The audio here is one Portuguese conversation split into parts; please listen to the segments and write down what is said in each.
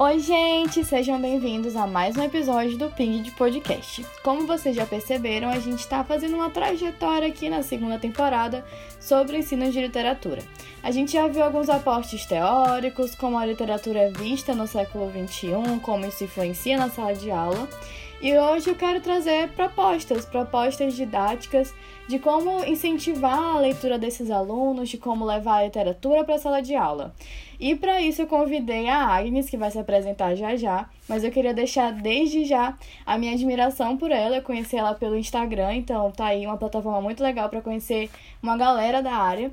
Oi, gente! Sejam bem-vindos a mais um episódio do Ping de Podcast. Como vocês já perceberam, a gente está fazendo uma trajetória aqui na segunda temporada sobre ensino de literatura. A gente já viu alguns aportes teóricos, como a literatura é vista no século XXI, como isso influencia na sala de aula. E hoje eu quero trazer propostas, propostas didáticas de como incentivar a leitura desses alunos, de como levar a literatura para a sala de aula. E para isso eu convidei a Agnes, que vai se apresentar já já, mas eu queria deixar desde já a minha admiração por ela. Eu conheci ela pelo Instagram, então tá aí uma plataforma muito legal para conhecer uma galera da área.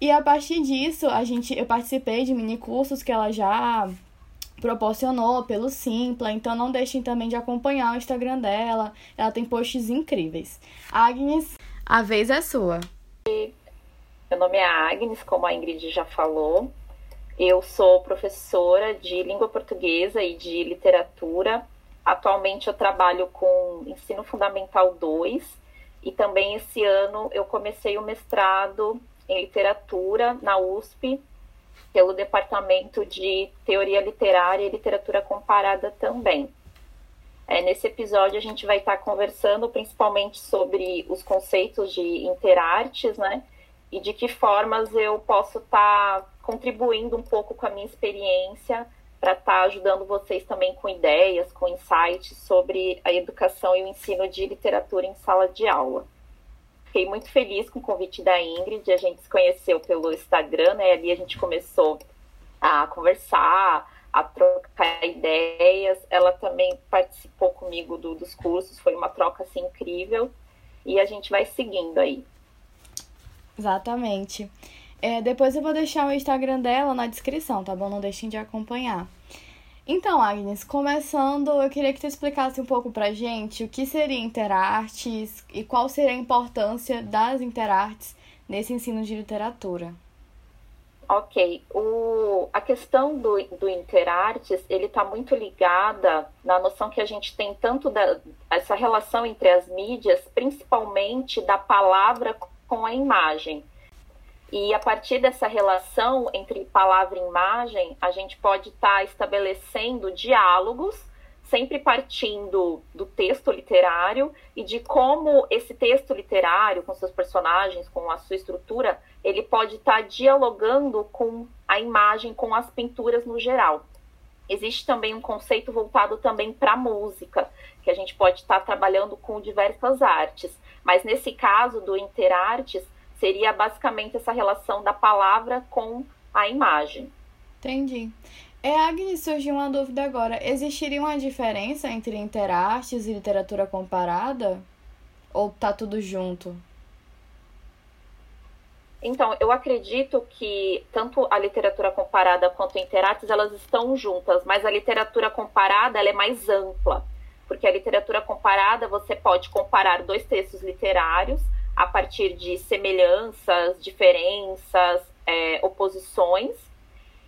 E a partir disso, a gente eu participei de mini cursos que ela já proporcionou pelo Simpla, então não deixem também de acompanhar o Instagram dela, ela tem posts incríveis. Agnes, a vez é sua. Meu nome é Agnes, como a Ingrid já falou. Eu sou professora de língua portuguesa e de literatura. Atualmente eu trabalho com ensino fundamental 2 e também esse ano eu comecei o mestrado em literatura na USP pelo Departamento de Teoria Literária e Literatura Comparada também. É, nesse episódio a gente vai estar conversando principalmente sobre os conceitos de interartes, né? E de que formas eu posso estar contribuindo um pouco com a minha experiência para estar ajudando vocês também com ideias, com insights sobre a educação e o ensino de literatura em sala de aula. Fiquei muito feliz com o convite da Ingrid, a gente se conheceu pelo Instagram, né? Ali a gente começou a conversar, a trocar ideias. Ela também participou comigo do, dos cursos, foi uma troca assim incrível. E a gente vai seguindo aí. Exatamente. É, depois eu vou deixar o Instagram dela na descrição, tá bom? Não deixem de acompanhar. Então, Agnes, começando, eu queria que tu explicasse um pouco pra gente o que seria Interartes e qual seria a importância das Interartes nesse ensino de literatura. Ok, o, a questão do, do Interartes, ele está muito ligada na noção que a gente tem tanto da, essa relação entre as mídias, principalmente da palavra com a imagem. E a partir dessa relação entre palavra e imagem, a gente pode estar tá estabelecendo diálogos, sempre partindo do texto literário e de como esse texto literário, com seus personagens, com a sua estrutura, ele pode estar tá dialogando com a imagem, com as pinturas no geral. Existe também um conceito voltado também para a música, que a gente pode estar tá trabalhando com diversas artes. Mas nesse caso do Interartes, Seria basicamente essa relação da palavra com a imagem. Entendi. É, Agnes, surgiu uma dúvida agora. Existiria uma diferença entre interartes e literatura comparada? Ou tá tudo junto? Então, eu acredito que tanto a literatura comparada quanto a interartes, elas estão juntas, mas a literatura comparada, ela é mais ampla, porque a literatura comparada, você pode comparar dois textos literários, a partir de semelhanças, diferenças, é, oposições.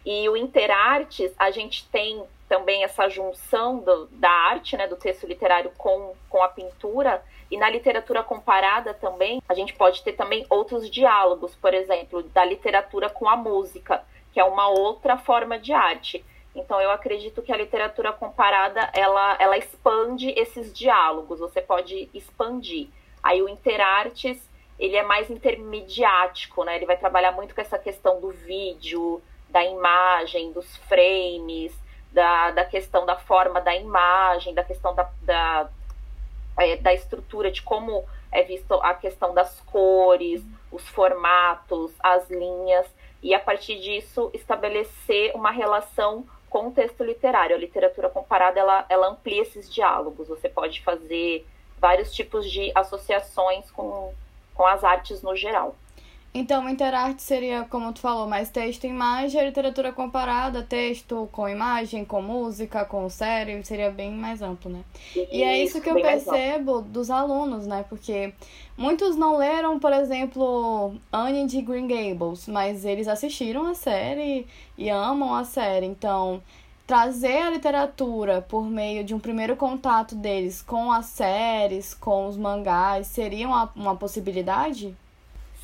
E o Interartes, a gente tem também essa junção do, da arte, né, do texto literário com, com a pintura. E na literatura comparada também, a gente pode ter também outros diálogos, por exemplo, da literatura com a música, que é uma outra forma de arte. Então eu acredito que a literatura comparada, ela, ela expande esses diálogos, você pode expandir. Aí o Interartes, ele é mais intermediático, né? Ele vai trabalhar muito com essa questão do vídeo, da imagem, dos frames, da, da questão da forma da imagem, da questão da, da, é, da estrutura, de como é visto a questão das cores, os formatos, as linhas, e a partir disso estabelecer uma relação com o texto literário. A literatura comparada, ela, ela amplia esses diálogos. Você pode fazer vários tipos de associações com, com as artes no geral. Então, interarte seria, como tu falou, mais texto e imagem, a literatura comparada, texto com imagem, com música, com série, seria bem mais amplo, né? Isso, e é isso que eu percebo dos alunos, né? Porque muitos não leram, por exemplo, Anne de Green Gables, mas eles assistiram a série e amam a série. Então, trazer a literatura por meio de um primeiro contato deles com as séries, com os mangás, seria uma, uma possibilidade?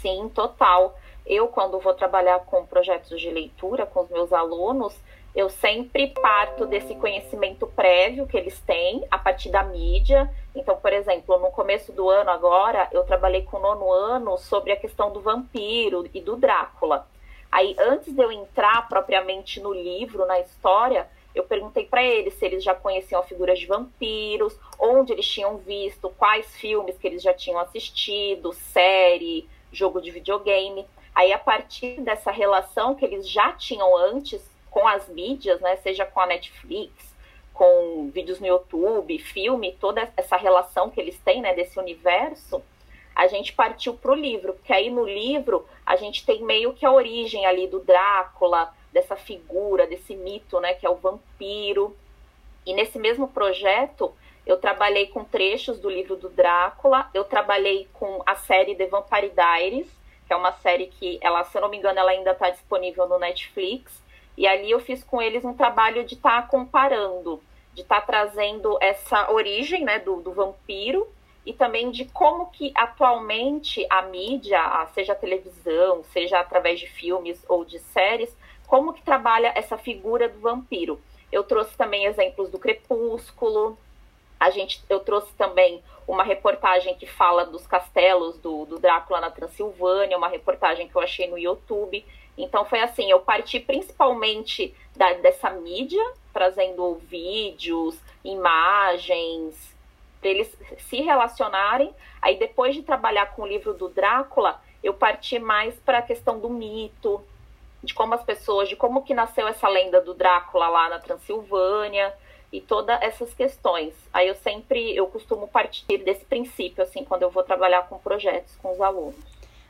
Sim, total. Eu, quando vou trabalhar com projetos de leitura com os meus alunos, eu sempre parto desse conhecimento prévio que eles têm a partir da mídia. Então, por exemplo, no começo do ano agora, eu trabalhei com o nono ano sobre a questão do vampiro e do Drácula. Aí, antes de eu entrar propriamente no livro, na história, eu perguntei para eles se eles já conheciam a figura de vampiros, onde eles tinham visto, quais filmes que eles já tinham assistido, série, jogo de videogame. Aí, a partir dessa relação que eles já tinham antes com as mídias, né, seja com a Netflix, com vídeos no YouTube, filme, toda essa relação que eles têm né, desse universo, a gente partiu para o livro, porque aí no livro a gente tem meio que a origem ali do Drácula, dessa figura, desse mito, né, que é o vampiro. E nesse mesmo projeto, eu trabalhei com trechos do livro do Drácula, eu trabalhei com a série The Vampire Diaries, que é uma série que, ela, se eu não me engano, ela ainda está disponível no Netflix. E ali eu fiz com eles um trabalho de estar tá comparando, de estar tá trazendo essa origem né, do, do vampiro e também de como que atualmente a mídia, seja a televisão, seja através de filmes ou de séries, como que trabalha essa figura do vampiro. Eu trouxe também exemplos do Crepúsculo, a gente, eu trouxe também uma reportagem que fala dos castelos do, do Drácula na Transilvânia, uma reportagem que eu achei no YouTube. Então foi assim, eu parti principalmente da, dessa mídia, trazendo vídeos, imagens, para eles se relacionarem. Aí depois de trabalhar com o livro do Drácula, eu parti mais para a questão do mito, de como as pessoas, de como que nasceu essa lenda do Drácula lá na Transilvânia e todas essas questões. Aí eu sempre, eu costumo partir desse princípio, assim, quando eu vou trabalhar com projetos com os alunos.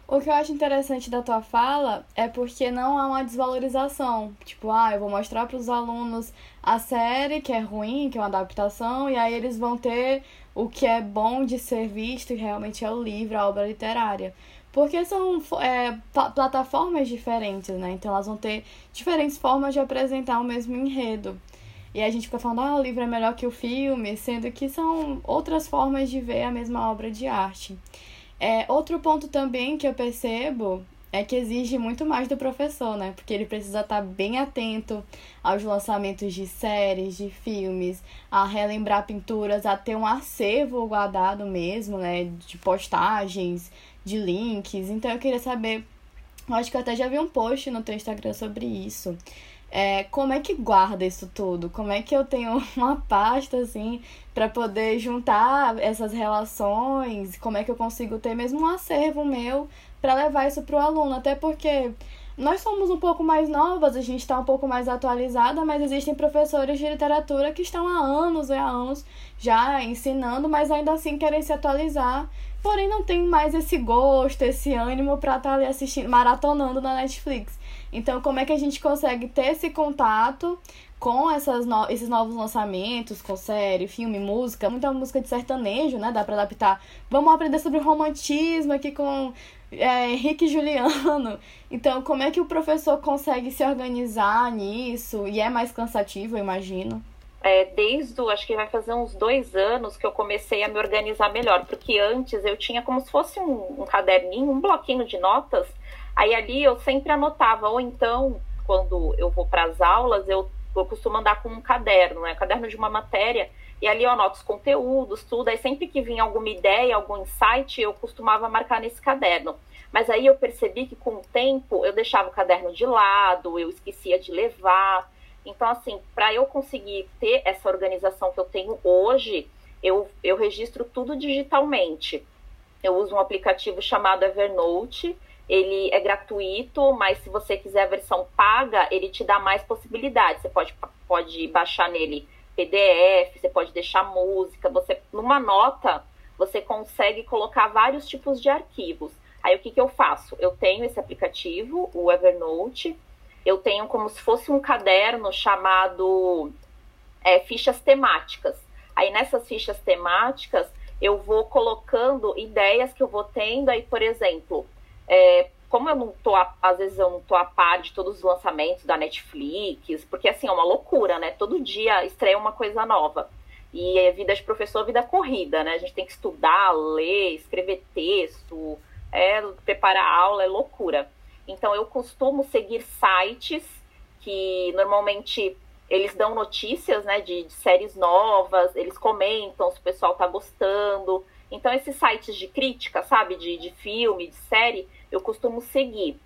O que eu acho interessante da tua fala é porque não há uma desvalorização. Tipo, ah, eu vou mostrar para os alunos a série que é ruim, que é uma adaptação, e aí eles vão ter o que é bom de ser visto e realmente é o livro, a obra literária. Porque são é, plataformas diferentes, né? Então elas vão ter diferentes formas de apresentar o mesmo enredo. E a gente fica falando, ah, o livro é melhor que o filme, sendo que são outras formas de ver a mesma obra de arte. É, outro ponto também que eu percebo é que exige muito mais do professor, né? Porque ele precisa estar bem atento aos lançamentos de séries, de filmes, a relembrar pinturas, a ter um acervo guardado mesmo, né? De postagens, de links. Então eu queria saber, eu acho que eu até já vi um post no teu Instagram sobre isso. É, como é que guarda isso tudo? Como é que eu tenho uma pasta assim para poder juntar essas relações? Como é que eu consigo ter mesmo um acervo meu para levar isso para o aluno? Até porque nós somos um pouco mais novas, a gente está um pouco mais atualizada, mas existem professores de literatura que estão há anos e há anos já ensinando, mas ainda assim querem se atualizar, porém não tem mais esse gosto, esse ânimo para estar tá ali assistindo, maratonando na Netflix. Então, como é que a gente consegue ter esse contato com essas no esses novos lançamentos, com série, filme, música, muita música de sertanejo, né? Dá para adaptar. Vamos aprender sobre romantismo aqui com é, Henrique Juliano. Então, como é que o professor consegue se organizar nisso? E é mais cansativo, eu imagino. É, desde, acho que vai fazer uns dois anos que eu comecei a me organizar melhor, porque antes eu tinha como se fosse um, um caderninho, um bloquinho de notas, aí ali eu sempre anotava, ou então, quando eu vou para as aulas, eu, eu costumo andar com um caderno, né, caderno de uma matéria, e ali eu anoto os conteúdos, tudo. Aí sempre que vinha alguma ideia, algum insight, eu costumava marcar nesse caderno. Mas aí eu percebi que com o tempo eu deixava o caderno de lado, eu esquecia de levar. Então, assim, para eu conseguir ter essa organização que eu tenho hoje, eu, eu registro tudo digitalmente. Eu uso um aplicativo chamado Evernote. Ele é gratuito, mas se você quiser a versão paga, ele te dá mais possibilidades. Você pode, pode baixar nele PDF, você pode deixar música, você numa nota você consegue colocar vários tipos de arquivos. Aí o que, que eu faço? Eu tenho esse aplicativo, o Evernote, eu tenho como se fosse um caderno chamado é, fichas temáticas. Aí nessas fichas temáticas eu vou colocando ideias que eu vou tendo aí, por exemplo, é, como eu não tô, a, às vezes eu não tô a par de todos os lançamentos da Netflix, porque assim, é uma loucura, né? Todo dia estreia uma coisa nova. E é vida de professor, vida corrida, né? A gente tem que estudar, ler, escrever texto, é, preparar aula, é loucura. Então eu costumo seguir sites que normalmente eles dão notícias né, de, de, séries novas, eles comentam se o pessoal tá gostando. Então, esses sites de crítica, sabe, de, de filme, de série, eu costumo seguir.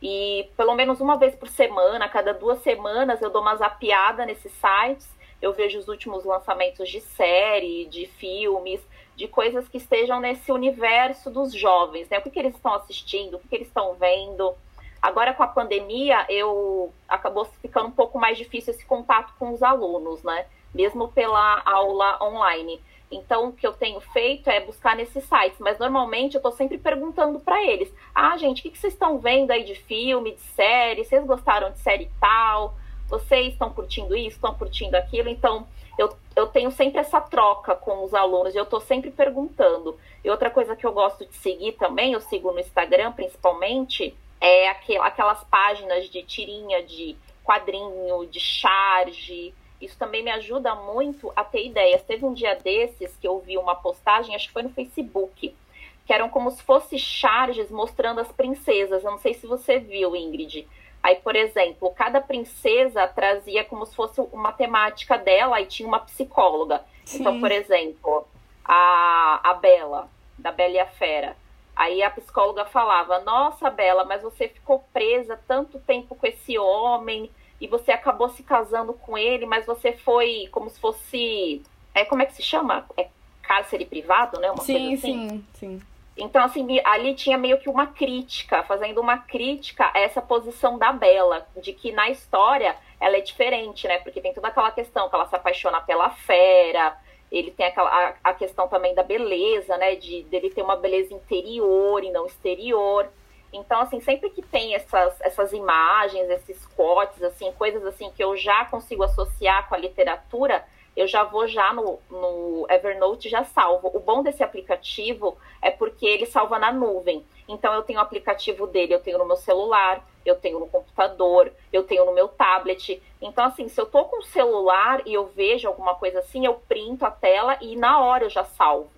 E pelo menos uma vez por semana, cada duas semanas, eu dou uma zapiada nesses sites. Eu vejo os últimos lançamentos de série, de filmes, de coisas que estejam nesse universo dos jovens, né? O que, que eles estão assistindo, o que, que eles estão vendo. Agora, com a pandemia, eu acabou ficando um pouco mais difícil esse contato com os alunos, né? Mesmo pela aula online. Então, o que eu tenho feito é buscar nesses sites, mas normalmente eu estou sempre perguntando para eles: ah, gente, o que, que vocês estão vendo aí de filme, de série? Vocês gostaram de série tal? Vocês estão curtindo isso, estão curtindo aquilo? Então, eu, eu tenho sempre essa troca com os alunos, eu estou sempre perguntando. E outra coisa que eu gosto de seguir também, eu sigo no Instagram principalmente, é aquelas páginas de tirinha, de quadrinho, de charge. Isso também me ajuda muito a ter ideias. Teve um dia desses que eu vi uma postagem, acho que foi no Facebook, que eram como se fossem charges mostrando as princesas. Eu não sei se você viu, Ingrid. Aí, por exemplo, cada princesa trazia como se fosse uma temática dela e tinha uma psicóloga. Sim. Então, por exemplo, a, a Bela, da Bela e a Fera. Aí a psicóloga falava: Nossa, Bela, mas você ficou presa tanto tempo com esse homem e você acabou se casando com ele, mas você foi como se fosse. É, como é que se chama? É cárcere privado, né? Uma sim, assim. sim, sim. Então, assim, ali tinha meio que uma crítica, fazendo uma crítica a essa posição da Bela, de que na história ela é diferente, né? Porque tem toda aquela questão que ela se apaixona pela fera, ele tem aquela, a, a questão também da beleza, né? De dele ter uma beleza interior e não exterior. Então, assim, sempre que tem essas, essas imagens, esses quotes, assim, coisas assim que eu já consigo associar com a literatura, eu já vou já no, no Evernote já salvo. O bom desse aplicativo é porque ele salva na nuvem. Então eu tenho o aplicativo dele, eu tenho no meu celular, eu tenho no computador, eu tenho no meu tablet. Então assim, se eu tô com o celular e eu vejo alguma coisa assim, eu printo a tela e na hora eu já salvo.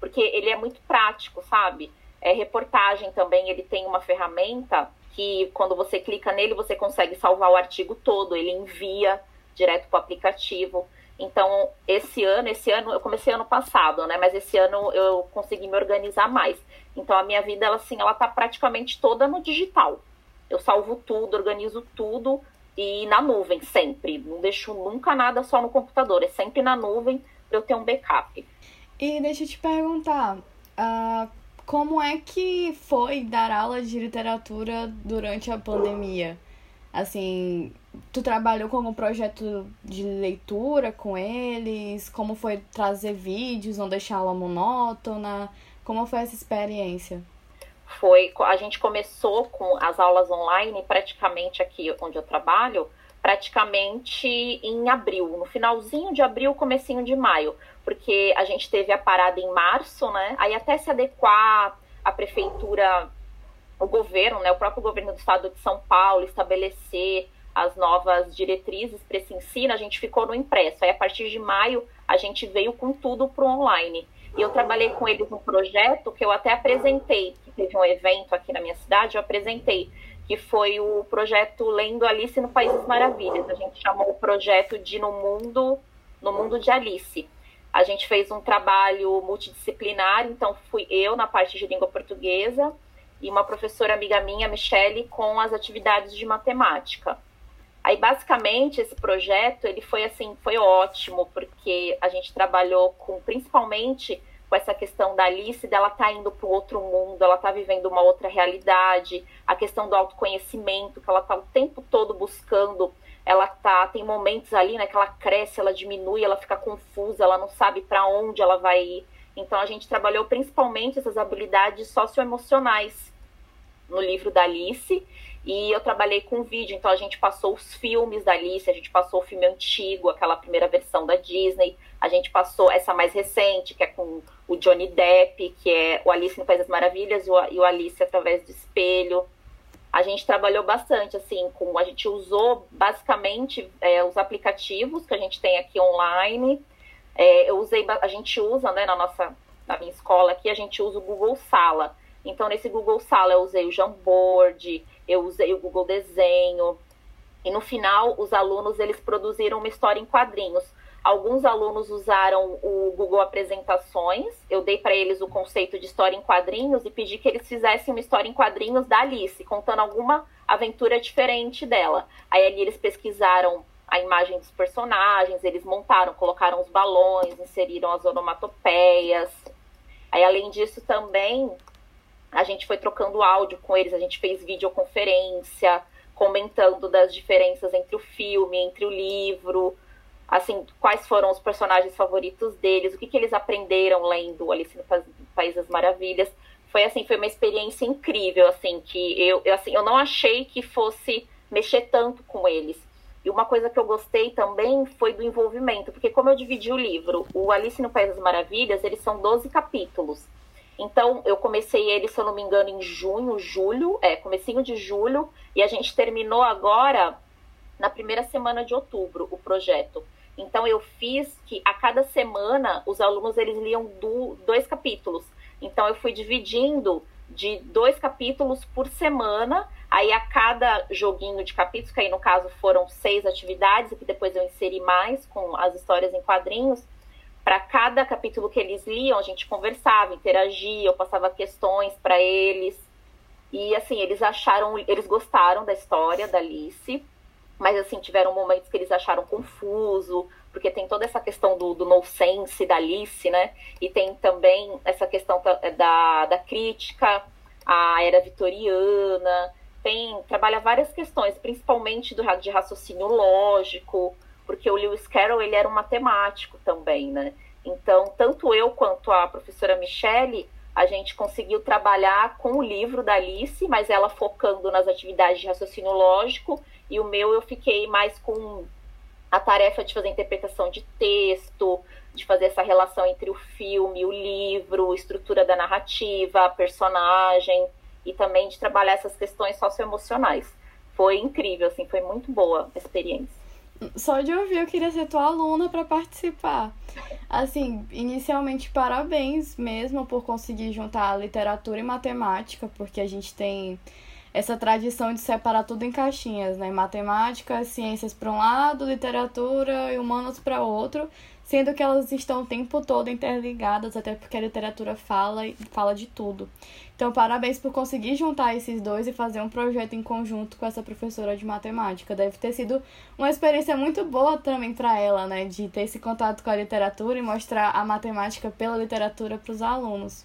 Porque ele é muito prático, sabe? É reportagem também, ele tem uma ferramenta que quando você clica nele, você consegue salvar o artigo todo, ele envia direto para o aplicativo. Então, esse ano, esse ano, eu comecei ano passado, né? Mas esse ano eu consegui me organizar mais. Então, a minha vida, ela assim, ela tá praticamente toda no digital. Eu salvo tudo, organizo tudo e na nuvem, sempre. Não deixo nunca nada só no computador, é sempre na nuvem para eu ter um backup. E deixa eu te perguntar, uh, como é que foi dar aula de literatura durante a pandemia? Assim, tu trabalhou como projeto de leitura com eles? Como foi trazer vídeos, não deixar aula monótona? Como foi essa experiência? Foi, a gente começou com as aulas online praticamente aqui onde eu trabalho, praticamente em abril, no finalzinho de abril, comecinho de maio, porque a gente teve a parada em março, né? Aí até se adequar a prefeitura, o governo, né, o próprio governo do estado de São Paulo estabelecer as novas diretrizes para esse ensino, a gente ficou no impresso. Aí, a partir de maio, a gente veio com tudo para o online. E eu trabalhei com eles num projeto que eu até apresentei, que teve um evento aqui na minha cidade, eu apresentei, que foi o projeto Lendo Alice no País das Maravilhas. A gente chamou o projeto de No Mundo, no Mundo de Alice. A gente fez um trabalho multidisciplinar, então fui eu na parte de língua portuguesa e uma professora amiga minha, Michele, com as atividades de matemática. Aí, basicamente, esse projeto, ele foi assim, foi ótimo, porque a gente trabalhou com, principalmente, com essa questão da Alice, dela tá indo para outro mundo, ela tá vivendo uma outra realidade, a questão do autoconhecimento, que ela tá o tempo todo buscando, ela tá, tem momentos ali, né, que ela cresce, ela diminui, ela fica confusa, ela não sabe para onde ela vai ir. Então, a gente trabalhou principalmente essas habilidades socioemocionais no livro da Alice, e eu trabalhei com vídeo, então a gente passou os filmes da Alice, a gente passou o filme antigo, aquela primeira versão da Disney, a gente passou essa mais recente, que é com o Johnny Depp, que é o Alice no País das Maravilhas e o Alice através do espelho. A gente trabalhou bastante, assim, com a gente usou basicamente é, os aplicativos que a gente tem aqui online. É, eu usei, a gente usa, né, na nossa, na minha escola aqui, a gente usa o Google Sala. Então, nesse Google Sala, eu usei o Jamboard, eu usei o Google Desenho. E no final, os alunos eles produziram uma história em quadrinhos. Alguns alunos usaram o Google Apresentações. Eu dei para eles o conceito de história em quadrinhos e pedi que eles fizessem uma história em quadrinhos da Alice, contando alguma aventura diferente dela. Aí ali eles pesquisaram a imagem dos personagens, eles montaram, colocaram os balões, inseriram as onomatopeias. Aí além disso também a gente foi trocando áudio com eles, a gente fez videoconferência, comentando das diferenças entre o filme, entre o livro, assim, quais foram os personagens favoritos deles, o que, que eles aprenderam lendo Alice no País das Maravilhas. Foi assim, foi uma experiência incrível, assim, que eu, eu, assim, eu não achei que fosse mexer tanto com eles. E uma coisa que eu gostei também foi do envolvimento, porque como eu dividi o livro, o Alice no País das Maravilhas, eles são 12 capítulos. Então, eu comecei ele, se eu não me engano, em junho, julho, é, comecinho de julho, e a gente terminou agora na primeira semana de outubro o projeto. Então, eu fiz que a cada semana os alunos eles liam do, dois capítulos. Então, eu fui dividindo de dois capítulos por semana. Aí, a cada joguinho de capítulos, que aí no caso foram seis atividades, e que depois eu inseri mais com as histórias em quadrinhos, para cada capítulo que eles liam, a gente conversava, interagia, eu passava questões para eles. E assim, eles acharam, eles gostaram da história da Alice, mas assim, tiveram momentos que eles acharam confuso, porque tem toda essa questão do, do no sense da Alice, né? E tem também essa questão da, da crítica à era vitoriana, tem trabalha várias questões, principalmente do de raciocínio lógico, porque o Lewis Carroll ele era um matemático também, né? Então, tanto eu quanto a professora Michele, a gente conseguiu trabalhar com o livro da Alice, mas ela focando nas atividades de raciocínio lógico, e o meu eu fiquei mais com a tarefa de fazer interpretação de texto, de fazer essa relação entre o filme, o livro, estrutura da narrativa, personagem, e também de trabalhar essas questões socioemocionais. Foi incrível, assim, foi muito boa a experiência. Só de ouvir eu queria ser tua aluna para participar. Assim, inicialmente parabéns mesmo por conseguir juntar literatura e matemática, porque a gente tem essa tradição de separar tudo em caixinhas, né? Matemática, ciências para um lado, literatura e humanos para outro, sendo que elas estão o tempo todo interligadas, até porque a literatura fala fala de tudo. Então, parabéns por conseguir juntar esses dois e fazer um projeto em conjunto com essa professora de matemática. Deve ter sido uma experiência muito boa também para ela, né? De ter esse contato com a literatura e mostrar a matemática pela literatura para os alunos.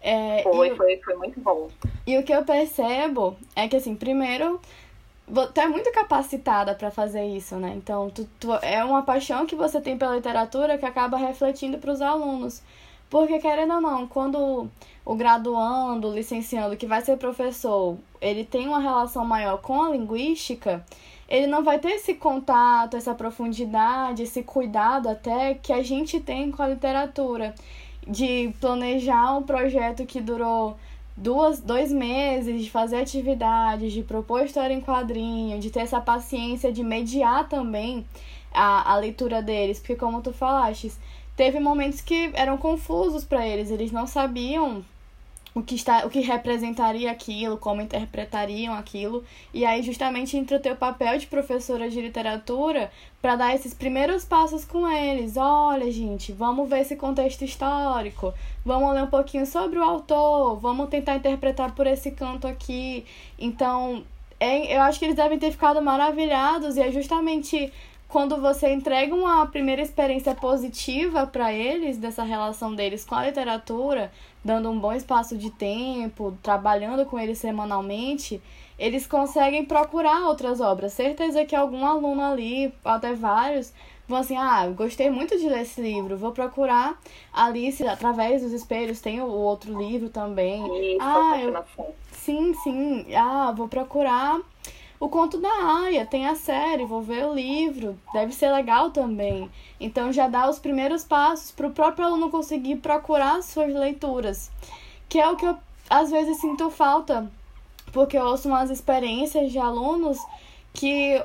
É, foi, e, foi, foi muito bom. E o que eu percebo é que, assim, primeiro, tu é muito capacitada para fazer isso, né? Então, tu, tu, é uma paixão que você tem pela literatura que acaba refletindo para os alunos. Porque, querendo ou não, quando o graduando, o licenciando, que vai ser professor, ele tem uma relação maior com a linguística, ele não vai ter esse contato, essa profundidade, esse cuidado até que a gente tem com a literatura. De planejar um projeto que durou duas, dois meses, de fazer atividades, de propor história em quadrinho, de ter essa paciência de mediar também a, a leitura deles. Porque, como tu falaste, teve momentos que eram confusos para eles, eles não sabiam o que está o que representaria aquilo, como interpretariam aquilo, e aí justamente entra o teu papel de professora de literatura para dar esses primeiros passos com eles. Olha, gente, vamos ver esse contexto histórico, vamos ler um pouquinho sobre o autor, vamos tentar interpretar por esse canto aqui. Então, é, eu acho que eles devem ter ficado maravilhados e é justamente quando você entrega uma primeira experiência positiva para eles, dessa relação deles com a literatura, dando um bom espaço de tempo, trabalhando com eles semanalmente, eles conseguem procurar outras obras. Certeza que algum aluno ali, até vários, vão assim: ah, gostei muito de ler esse livro, vou procurar Alice através dos espelhos, tem o outro livro também. Isso, ah, eu... sim, sim. Ah, vou procurar o conto da Aya, tem a série, vou ver o livro, deve ser legal também. Então já dá os primeiros passos para o próprio aluno conseguir procurar suas leituras, que é o que eu às vezes sinto falta, porque eu ouço umas experiências de alunos que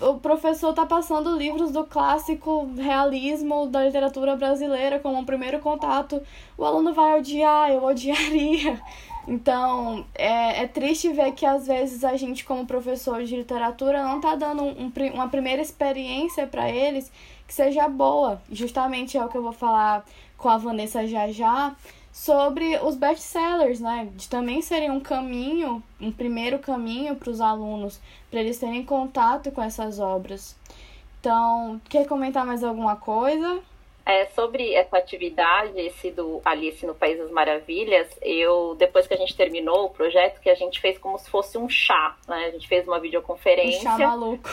o professor está passando livros do clássico realismo da literatura brasileira como um primeiro contato. O aluno vai odiar, eu odiaria. Então, é, é triste ver que às vezes a gente, como professor de literatura, não tá dando um, uma primeira experiência para eles que seja boa. Justamente é o que eu vou falar com a Vanessa já já sobre os best-sellers, né? De também serem um caminho, um primeiro caminho para os alunos, para eles terem contato com essas obras. Então, quer comentar mais alguma coisa? É, sobre essa atividade, esse do Alice no País das Maravilhas, eu, depois que a gente terminou o projeto, que a gente fez como se fosse um chá, né? A gente fez uma videoconferência. Um chá maluco.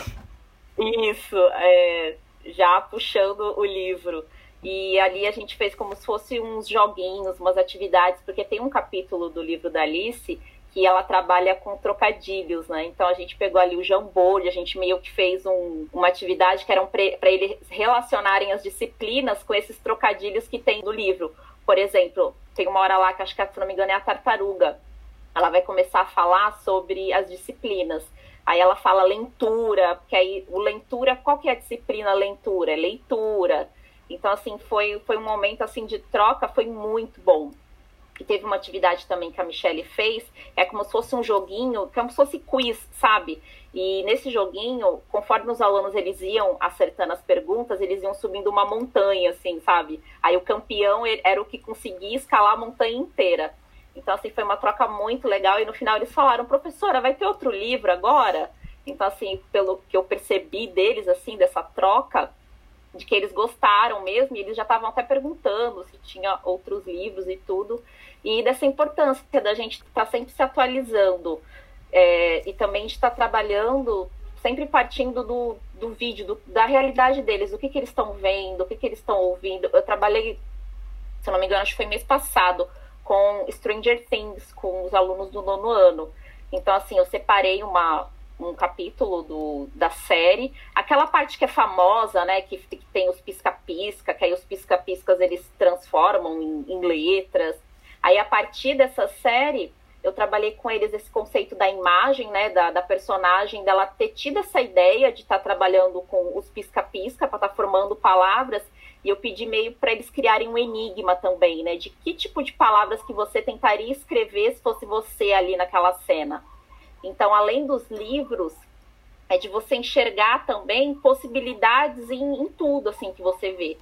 Isso, é, já puxando o livro. E ali a gente fez como se fosse uns joguinhos, umas atividades, porque tem um capítulo do livro da Alice que ela trabalha com trocadilhos, né? Então a gente pegou ali o jamboree, a gente meio que fez um, uma atividade que era para eles relacionarem as disciplinas com esses trocadilhos que tem no livro. Por exemplo, tem uma hora lá que acho que, se não me engano, é a tartaruga. Ela vai começar a falar sobre as disciplinas. Aí ela fala leitura, porque aí o leitura, qual que é a disciplina leitura? É leitura. Então, assim, foi, foi um momento assim de troca, foi muito bom que teve uma atividade também que a Michelle fez, é como se fosse um joguinho, como se fosse quiz, sabe? E nesse joguinho, conforme os alunos eles iam acertando as perguntas, eles iam subindo uma montanha, assim, sabe? Aí o campeão era o que conseguia escalar a montanha inteira. Então, assim, foi uma troca muito legal. E no final eles falaram, professora, vai ter outro livro agora? Então, assim, pelo que eu percebi deles, assim, dessa troca, de que eles gostaram mesmo, e eles já estavam até perguntando se tinha outros livros e tudo e dessa importância da gente estar tá sempre se atualizando é, e também estar tá trabalhando sempre partindo do, do vídeo, do, da realidade deles, do que, que eles estão vendo, o que, que eles estão ouvindo. Eu trabalhei, se não me engano, acho que foi mês passado, com Stranger Things, com os alunos do nono ano. Então, assim, eu separei uma, um capítulo do, da série. Aquela parte que é famosa, né? Que, que tem os pisca-pisca, que aí os pisca-piscas eles transformam em, em letras. Aí, a partir dessa série, eu trabalhei com eles esse conceito da imagem, né, da, da personagem, dela ter tido essa ideia de estar tá trabalhando com os pisca-pisca para estar tá formando palavras, e eu pedi meio para eles criarem um enigma também, né, de que tipo de palavras que você tentaria escrever se fosse você ali naquela cena. Então, além dos livros, é de você enxergar também possibilidades em, em tudo, assim, que você vê.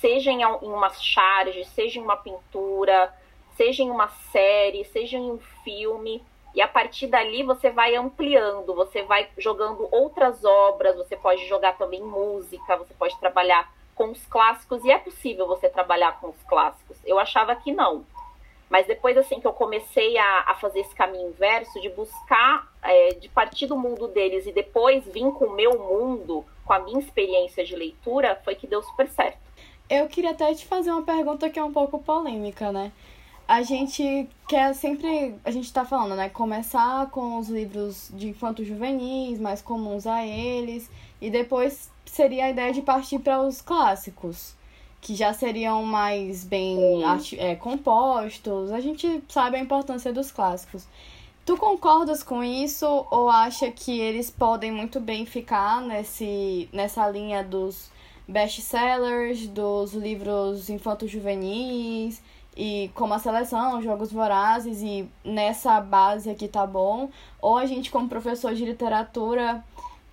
Seja em, em uma charge, seja em uma pintura, seja em uma série, seja em um filme. E a partir dali você vai ampliando, você vai jogando outras obras, você pode jogar também música, você pode trabalhar com os clássicos, e é possível você trabalhar com os clássicos. Eu achava que não. Mas depois, assim, que eu comecei a, a fazer esse caminho inverso, de buscar, é, de partir do mundo deles e depois vir com o meu mundo, com a minha experiência de leitura, foi que deu super certo. Eu queria até te fazer uma pergunta que é um pouco polêmica, né? A gente quer sempre, a gente tá falando, né? Começar com os livros de infantos juvenis, mais comuns a eles, e depois seria a ideia de partir para os clássicos, que já seriam mais bem é, compostos. A gente sabe a importância dos clássicos. Tu concordas com isso ou acha que eles podem muito bem ficar nesse, nessa linha dos best-sellers, dos livros infantos juvenis? E como a seleção, jogos vorazes e nessa base aqui tá bom, ou a gente como professor de literatura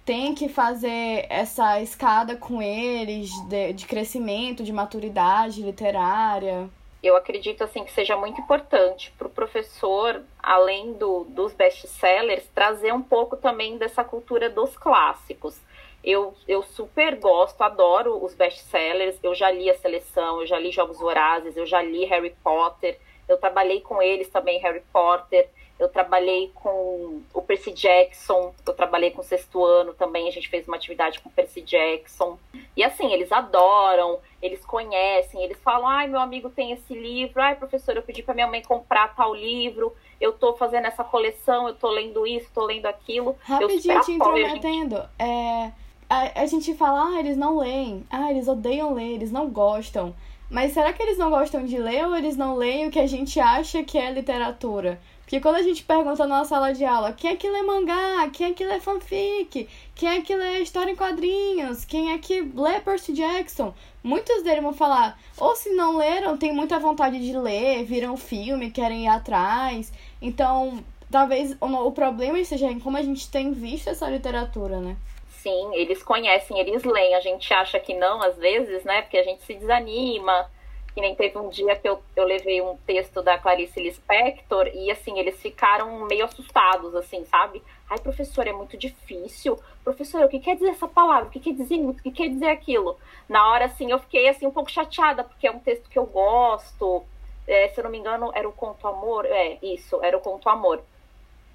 tem que fazer essa escada com eles de, de crescimento, de maturidade literária. Eu acredito assim que seja muito importante para o professor, além do, dos best-sellers, trazer um pouco também dessa cultura dos clássicos eu, eu super gosto, adoro os best-sellers. Eu já li A Seleção, eu já li Jogos Vorazes, eu já li Harry Potter. Eu trabalhei com eles também, Harry Potter. Eu trabalhei com o Percy Jackson, eu trabalhei com o sexto ano também, a gente fez uma atividade com o Percy Jackson. E assim, eles adoram, eles conhecem, eles falam: ai, meu amigo tem esse livro, ai, professor, eu pedi para minha mãe comprar tal livro, eu tô fazendo essa coleção, eu tô lendo isso, tô lendo aquilo. Rapidinho te intrometendo, gente... é a, a gente fala, ah, eles não leem, ah, eles odeiam ler, eles não gostam. Mas será que eles não gostam de ler ou eles não leem o que a gente acha que é literatura? Porque quando a gente pergunta na sala de aula quem é que lê mangá, quem é que lê fanfic, quem é que lê história em quadrinhos, quem é que lê Percy Jackson, muitos deles vão falar, ou se não leram, tem muita vontade de ler, viram filme, querem ir atrás. Então, talvez o, problema seja em como a gente tem visto essa literatura, né? Sim, eles conhecem, eles leem. A gente acha que não, às vezes, né? Porque a gente se desanima que nem teve um dia que eu, eu levei um texto da Clarice Lispector e, assim, eles ficaram meio assustados, assim, sabe? Ai, professor, é muito difícil. Professor, o que quer dizer essa palavra? O que quer dizer isso? O que quer dizer aquilo? Na hora, assim, eu fiquei, assim, um pouco chateada, porque é um texto que eu gosto. É, se eu não me engano, era o Conto Amor. É, isso, era o Conto Amor.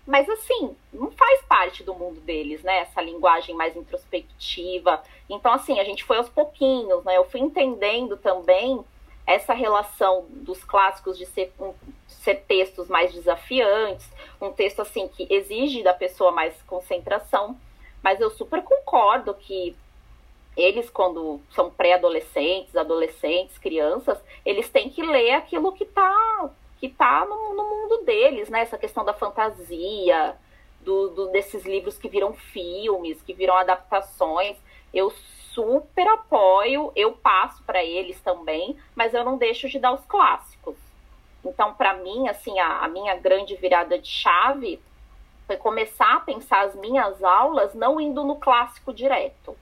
Mas, assim, não faz parte do mundo deles, né? Essa linguagem mais introspectiva. Então, assim, a gente foi aos pouquinhos, né? Eu fui entendendo também essa relação dos clássicos de ser, um, ser textos mais desafiantes, um texto assim que exige da pessoa mais concentração, mas eu super concordo que eles, quando são pré-adolescentes, adolescentes, crianças, eles têm que ler aquilo que está que tá no, no, mundo deles, né? Essa questão da fantasia, do, do, desses livros que viram filmes, que viram adaptações. Eu super apoio, eu passo para eles também, mas eu não deixo de dar os clássicos. Então, para mim, assim, a, a, minha grande virada de chave foi começar a pensar as minhas aulas não indo no clássico direto,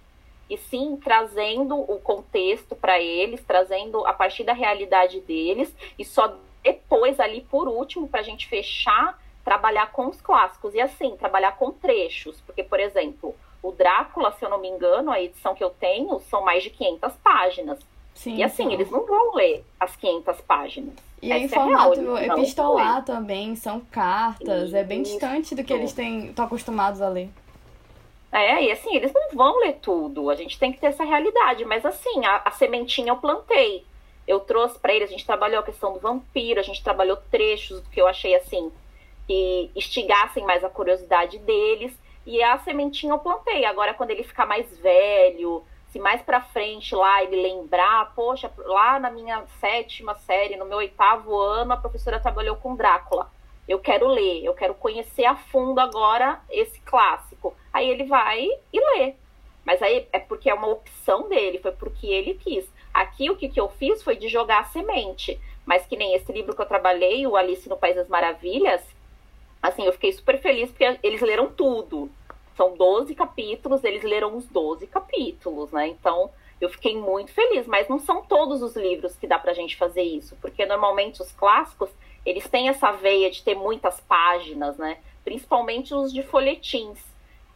e sim trazendo o contexto para eles, trazendo a partir da realidade deles, e só depois, ali por último, para a gente fechar, trabalhar com os clássicos. E assim, trabalhar com trechos, porque, por exemplo, o Drácula, se eu não me engano, a edição que eu tenho, são mais de 500 páginas. Sim, e assim, sim. eles não vão ler as 500 páginas. E em formato é epistolar também, são cartas, é bem distante do que eles estão acostumados a ler. É, e assim, eles não vão ler tudo, a gente tem que ter essa realidade, mas assim, a, a sementinha eu plantei. Eu trouxe para eles, a gente trabalhou a questão do vampiro, a gente trabalhou trechos que eu achei assim, que instigassem mais a curiosidade deles. E a sementinha eu plantei. Agora, quando ele ficar mais velho, se mais pra frente lá ele lembrar, poxa, lá na minha sétima série, no meu oitavo ano, a professora trabalhou com Drácula. Eu quero ler, eu quero conhecer a fundo agora esse clássico. Aí ele vai e lê. Mas aí é porque é uma opção dele, foi porque ele quis. Aqui o que, que eu fiz foi de jogar a semente. Mas que nem esse livro que eu trabalhei, o Alice no País das Maravilhas, assim, eu fiquei super feliz porque eles leram tudo. São 12 capítulos, eles leram os 12 capítulos, né? Então, eu fiquei muito feliz, mas não são todos os livros que dá pra gente fazer isso, porque normalmente os clássicos, eles têm essa veia de ter muitas páginas, né? Principalmente os de folhetins,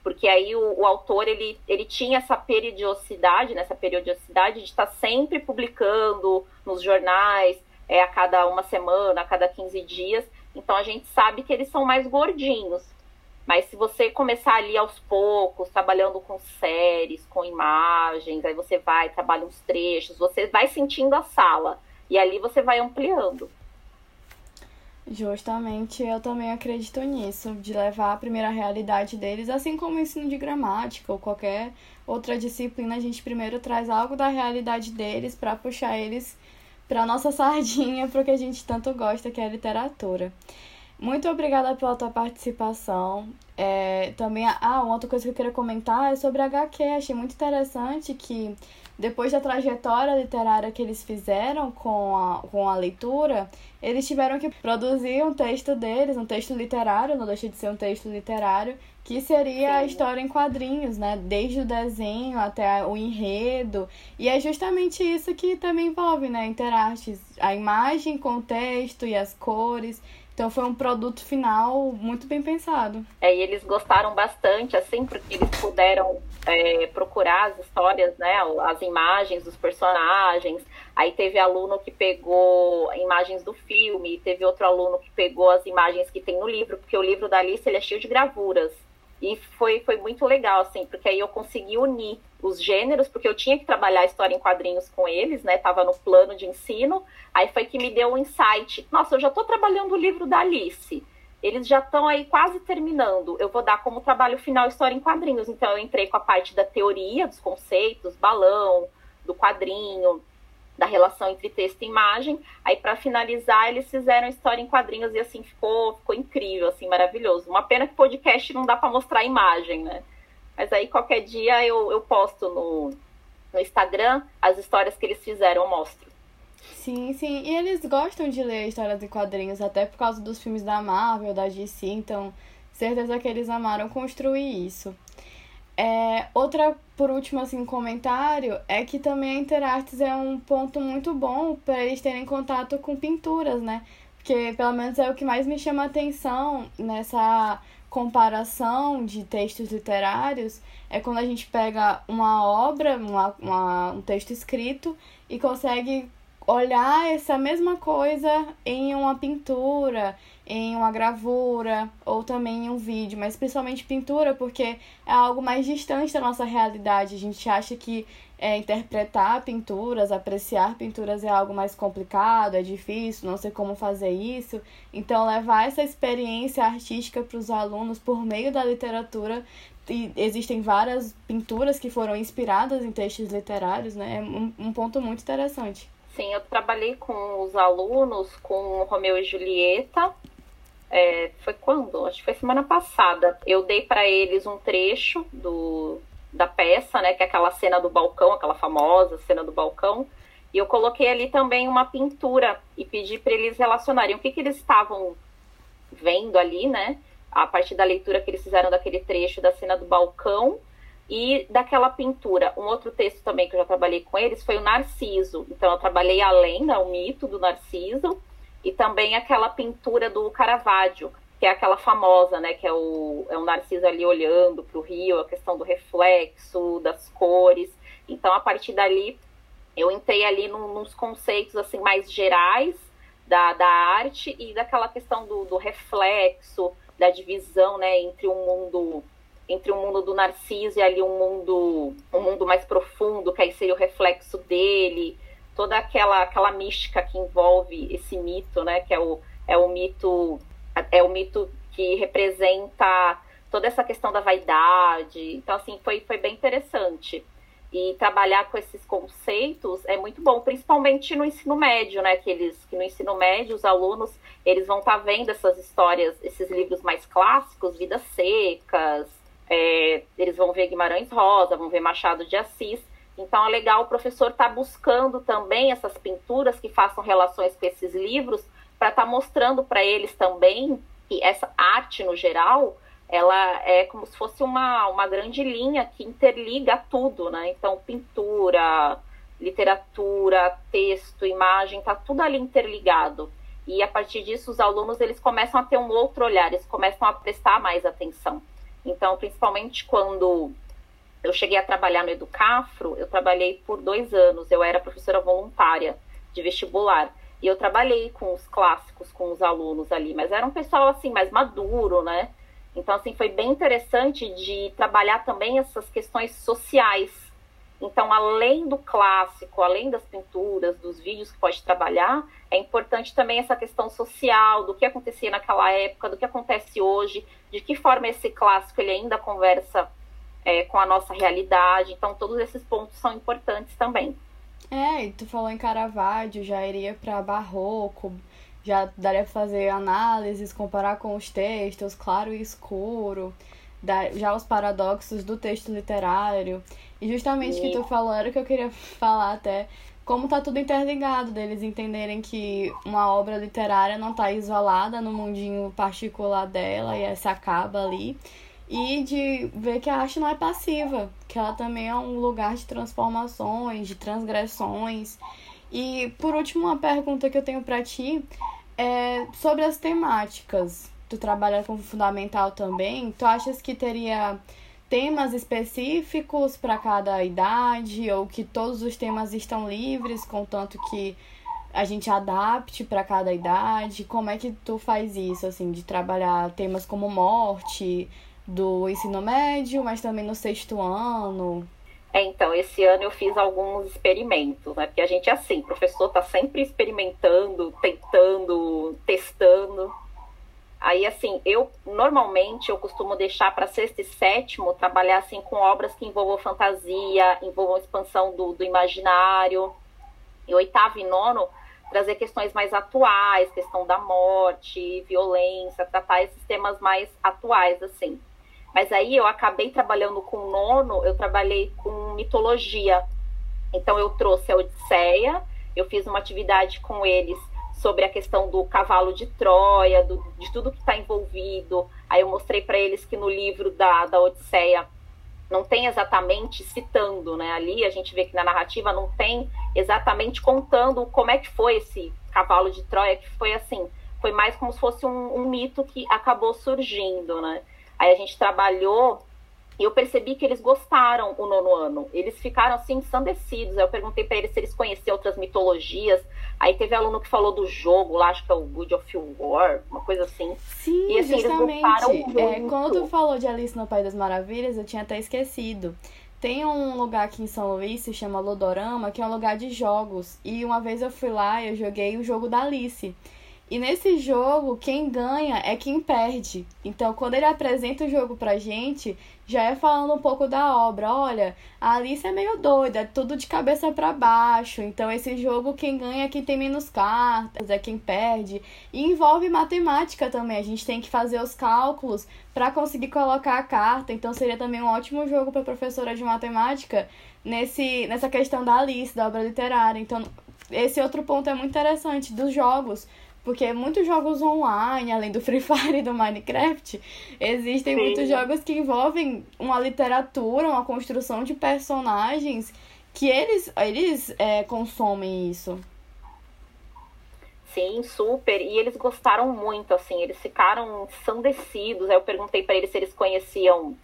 porque aí o, o autor, ele, ele tinha essa periodicidade, né? essa periodicidade de estar sempre publicando nos jornais, é, a cada uma semana, a cada 15 dias, então a gente sabe que eles são mais gordinhos. Mas se você começar ali aos poucos, trabalhando com séries, com imagens, aí você vai, trabalha uns trechos, você vai sentindo a sala. E ali você vai ampliando. Justamente, eu também acredito nisso, de levar a primeira realidade deles, assim como o ensino de gramática ou qualquer outra disciplina, a gente primeiro traz algo da realidade deles para puxar eles para nossa sardinha, porque a gente tanto gosta, que é a literatura. Muito obrigada pela tua participação. É, também, ah, uma outra coisa que eu queria comentar é sobre a HQ. Achei muito interessante que depois da trajetória literária que eles fizeram com a, com a leitura, eles tiveram que produzir um texto deles, um texto literário, não deixa de ser um texto literário, que seria Sim. a história em quadrinhos, né? Desde o desenho até o enredo. E é justamente isso que também envolve, né? Interartes, a imagem com o texto e as cores. Então foi um produto final muito bem pensado. É, e eles gostaram bastante, assim, porque eles puderam é, procurar as histórias, né? As imagens dos personagens. Aí teve aluno que pegou imagens do filme, teve outro aluno que pegou as imagens que tem no livro, porque o livro da Alice ele é cheio de gravuras. E foi, foi muito legal, assim, porque aí eu consegui unir os gêneros, porque eu tinha que trabalhar a história em quadrinhos com eles, né? Tava no plano de ensino. Aí foi que me deu um insight. Nossa, eu já estou trabalhando o livro da Alice. Eles já estão aí quase terminando. Eu vou dar como trabalho final história em quadrinhos. Então eu entrei com a parte da teoria, dos conceitos, balão, do quadrinho. Da relação entre texto e imagem. Aí, para finalizar, eles fizeram história em quadrinhos e assim ficou, ficou incrível, assim, maravilhoso. Uma pena que podcast não dá para mostrar a imagem, né? Mas aí qualquer dia eu, eu posto no, no Instagram as histórias que eles fizeram, eu mostro. Sim, sim. E eles gostam de ler histórias em quadrinhos, até por causa dos filmes da Marvel, da DC, então certeza que eles amaram construir isso. É, outra, por último, assim, comentário é que também a Interartes é um ponto muito bom para eles terem contato com pinturas, né? Porque pelo menos é o que mais me chama a atenção nessa comparação de textos literários é quando a gente pega uma obra, uma, uma, um texto escrito e consegue olhar essa mesma coisa em uma pintura, em uma gravura ou também em um vídeo, mas principalmente pintura porque é algo mais distante da nossa realidade. A gente acha que é, interpretar pinturas, apreciar pinturas é algo mais complicado, é difícil, não sei como fazer isso. Então, levar essa experiência artística para os alunos por meio da literatura. E existem várias pinturas que foram inspiradas em textos literários, né? É um, um ponto muito interessante. Sim, eu trabalhei com os alunos com Romeu e Julieta. É, foi quando? Acho que foi semana passada. Eu dei para eles um trecho do, da peça, né? Que é aquela cena do balcão, aquela famosa cena do balcão. E eu coloquei ali também uma pintura e pedi para eles relacionarem o que, que eles estavam vendo ali, né? A partir da leitura que eles fizeram daquele trecho da cena do balcão e daquela pintura. Um outro texto também que eu já trabalhei com eles foi o Narciso. Então eu trabalhei a lenda, o mito do Narciso e também aquela pintura do Caravaggio, que é aquela famosa, né, que é o, é o Narciso ali olhando para o rio, a questão do reflexo, das cores. Então a partir dali eu entrei ali nos conceitos assim mais gerais da, da arte e daquela questão do, do reflexo, da divisão, né, entre um mundo entre o mundo do Narciso e ali um mundo um mundo mais profundo, que aí seria o reflexo dele, toda aquela aquela mística que envolve esse mito, né, que é o é o mito é o mito que representa toda essa questão da vaidade. Então assim, foi foi bem interessante. E trabalhar com esses conceitos é muito bom, principalmente no ensino médio, né? Que eles que no ensino médio os alunos eles vão estar tá vendo essas histórias, esses livros mais clássicos, Vidas Secas, é, eles vão ver Guimarães Rosa, vão ver Machado de Assis. Então é legal o professor estar tá buscando também essas pinturas que façam relações com esses livros, para estar tá mostrando para eles também que essa arte no geral ela é como se fosse uma, uma grande linha que interliga tudo, né? Então, pintura, literatura, texto, imagem, tá tudo ali interligado. E a partir disso, os alunos eles começam a ter um outro olhar, eles começam a prestar mais atenção. Então, principalmente quando eu cheguei a trabalhar no Educafro, eu trabalhei por dois anos, eu era professora voluntária de vestibular. E eu trabalhei com os clássicos, com os alunos ali, mas era um pessoal assim mais maduro, né? Então assim foi bem interessante de trabalhar também essas questões sociais. Então, além do clássico, além das pinturas, dos vídeos que pode trabalhar, é importante também essa questão social, do que acontecia naquela época, do que acontece hoje, de que forma esse clássico ele ainda conversa é, com a nossa realidade. Então, todos esses pontos são importantes também. É, e tu falou em Caravaggio, já iria para Barroco, já daria para fazer análises, comparar com os textos, claro e escuro, já os paradoxos do texto literário. E justamente o que tu falou era o que eu queria falar até, como tá tudo interligado, deles entenderem que uma obra literária não tá isolada no mundinho particular dela e essa acaba ali. E de ver que a arte não é passiva, que ela também é um lugar de transformações, de transgressões. E por último, uma pergunta que eu tenho para ti é sobre as temáticas. Tu trabalha com fundamental também. Tu achas que teria temas específicos para cada idade ou que todos os temas estão livres, contanto que a gente adapte para cada idade? Como é que tu faz isso, assim, de trabalhar temas como morte do ensino médio, mas também no sexto ano? É, então, esse ano eu fiz alguns experimentos, né? Porque a gente é assim, o professor está sempre experimentando, tentando, testando. Aí, assim, eu normalmente eu costumo deixar para sexto e sétimo trabalhar assim com obras que envolvam fantasia, envolvam expansão do, do imaginário. E oitavo e nono, trazer questões mais atuais, questão da morte, violência, tratar esses temas mais atuais, assim. Mas aí eu acabei trabalhando com nono, eu trabalhei com mitologia. Então eu trouxe a Odisseia, eu fiz uma atividade com eles sobre a questão do cavalo de Troia, do, de tudo que está envolvido. Aí eu mostrei para eles que no livro da, da Odisseia não tem exatamente citando, né? Ali a gente vê que na narrativa não tem exatamente contando como é que foi esse cavalo de Troia, que foi assim, foi mais como se fosse um, um mito que acabou surgindo, né? Aí a gente trabalhou e eu percebi que eles gostaram o nono ano. Eles ficaram assim ensandecidos. Eu perguntei para eles se eles conheciam outras mitologias. Aí teve aluno que falou do jogo lá, acho que é o Good of War, uma coisa assim. Sim, e, assim, justamente. É, quando tu falou de Alice no País das Maravilhas, eu tinha até esquecido. Tem um lugar aqui em São Luís, se chama Lodorama, que é um lugar de jogos. E uma vez eu fui lá e eu joguei o jogo da Alice. E nesse jogo, quem ganha é quem perde. Então, quando ele apresenta o jogo pra gente, já é falando um pouco da obra. Olha, a Alice é meio doida, é tudo de cabeça para baixo. Então, esse jogo, quem ganha é quem tem menos cartas, é quem perde. E envolve matemática também. A gente tem que fazer os cálculos para conseguir colocar a carta. Então, seria também um ótimo jogo para professora de matemática nesse, nessa questão da Alice, da obra literária. Então, esse outro ponto é muito interessante dos jogos porque muitos jogos online, além do Free Fire e do Minecraft, existem Sim. muitos jogos que envolvem uma literatura, uma construção de personagens que eles, eles é, consomem isso. Sim, super. E eles gostaram muito, assim, eles ficaram ensandecidos. Aí eu perguntei para eles se eles conheciam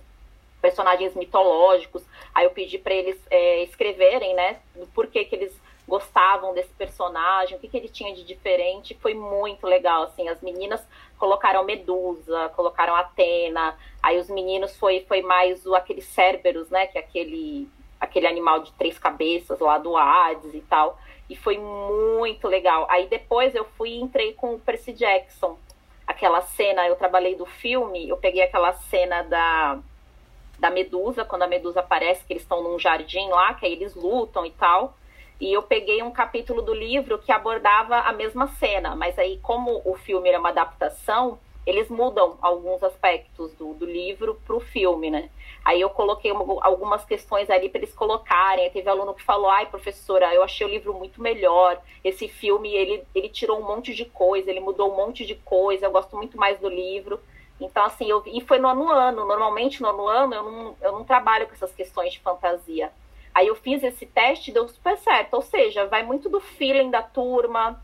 personagens mitológicos. Aí eu pedi para eles é, escreverem, né, do porquê que eles gostavam desse personagem, o que, que ele tinha de diferente, foi muito legal, assim, as meninas colocaram Medusa, colocaram Atena, aí os meninos foi, foi mais o, aquele Cerberus, né, que é aquele, aquele animal de três cabeças lá do Hades e tal, e foi muito legal. Aí depois eu fui e entrei com o Percy Jackson, aquela cena, eu trabalhei do filme, eu peguei aquela cena da da Medusa, quando a Medusa aparece, que eles estão num jardim lá, que aí eles lutam e tal. E eu peguei um capítulo do livro que abordava a mesma cena, mas aí, como o filme é uma adaptação, eles mudam alguns aspectos do, do livro para o filme, né? Aí eu coloquei uma, algumas questões ali para eles colocarem. Aí teve aluno que falou: ai, professora, eu achei o livro muito melhor. Esse filme, ele, ele tirou um monte de coisa, ele mudou um monte de coisa, eu gosto muito mais do livro. Então, assim, eu, e foi no ano ano. Normalmente, no ano ano, eu não, eu não trabalho com essas questões de fantasia. Aí eu fiz esse teste e deu super certo. Ou seja, vai muito do feeling da turma,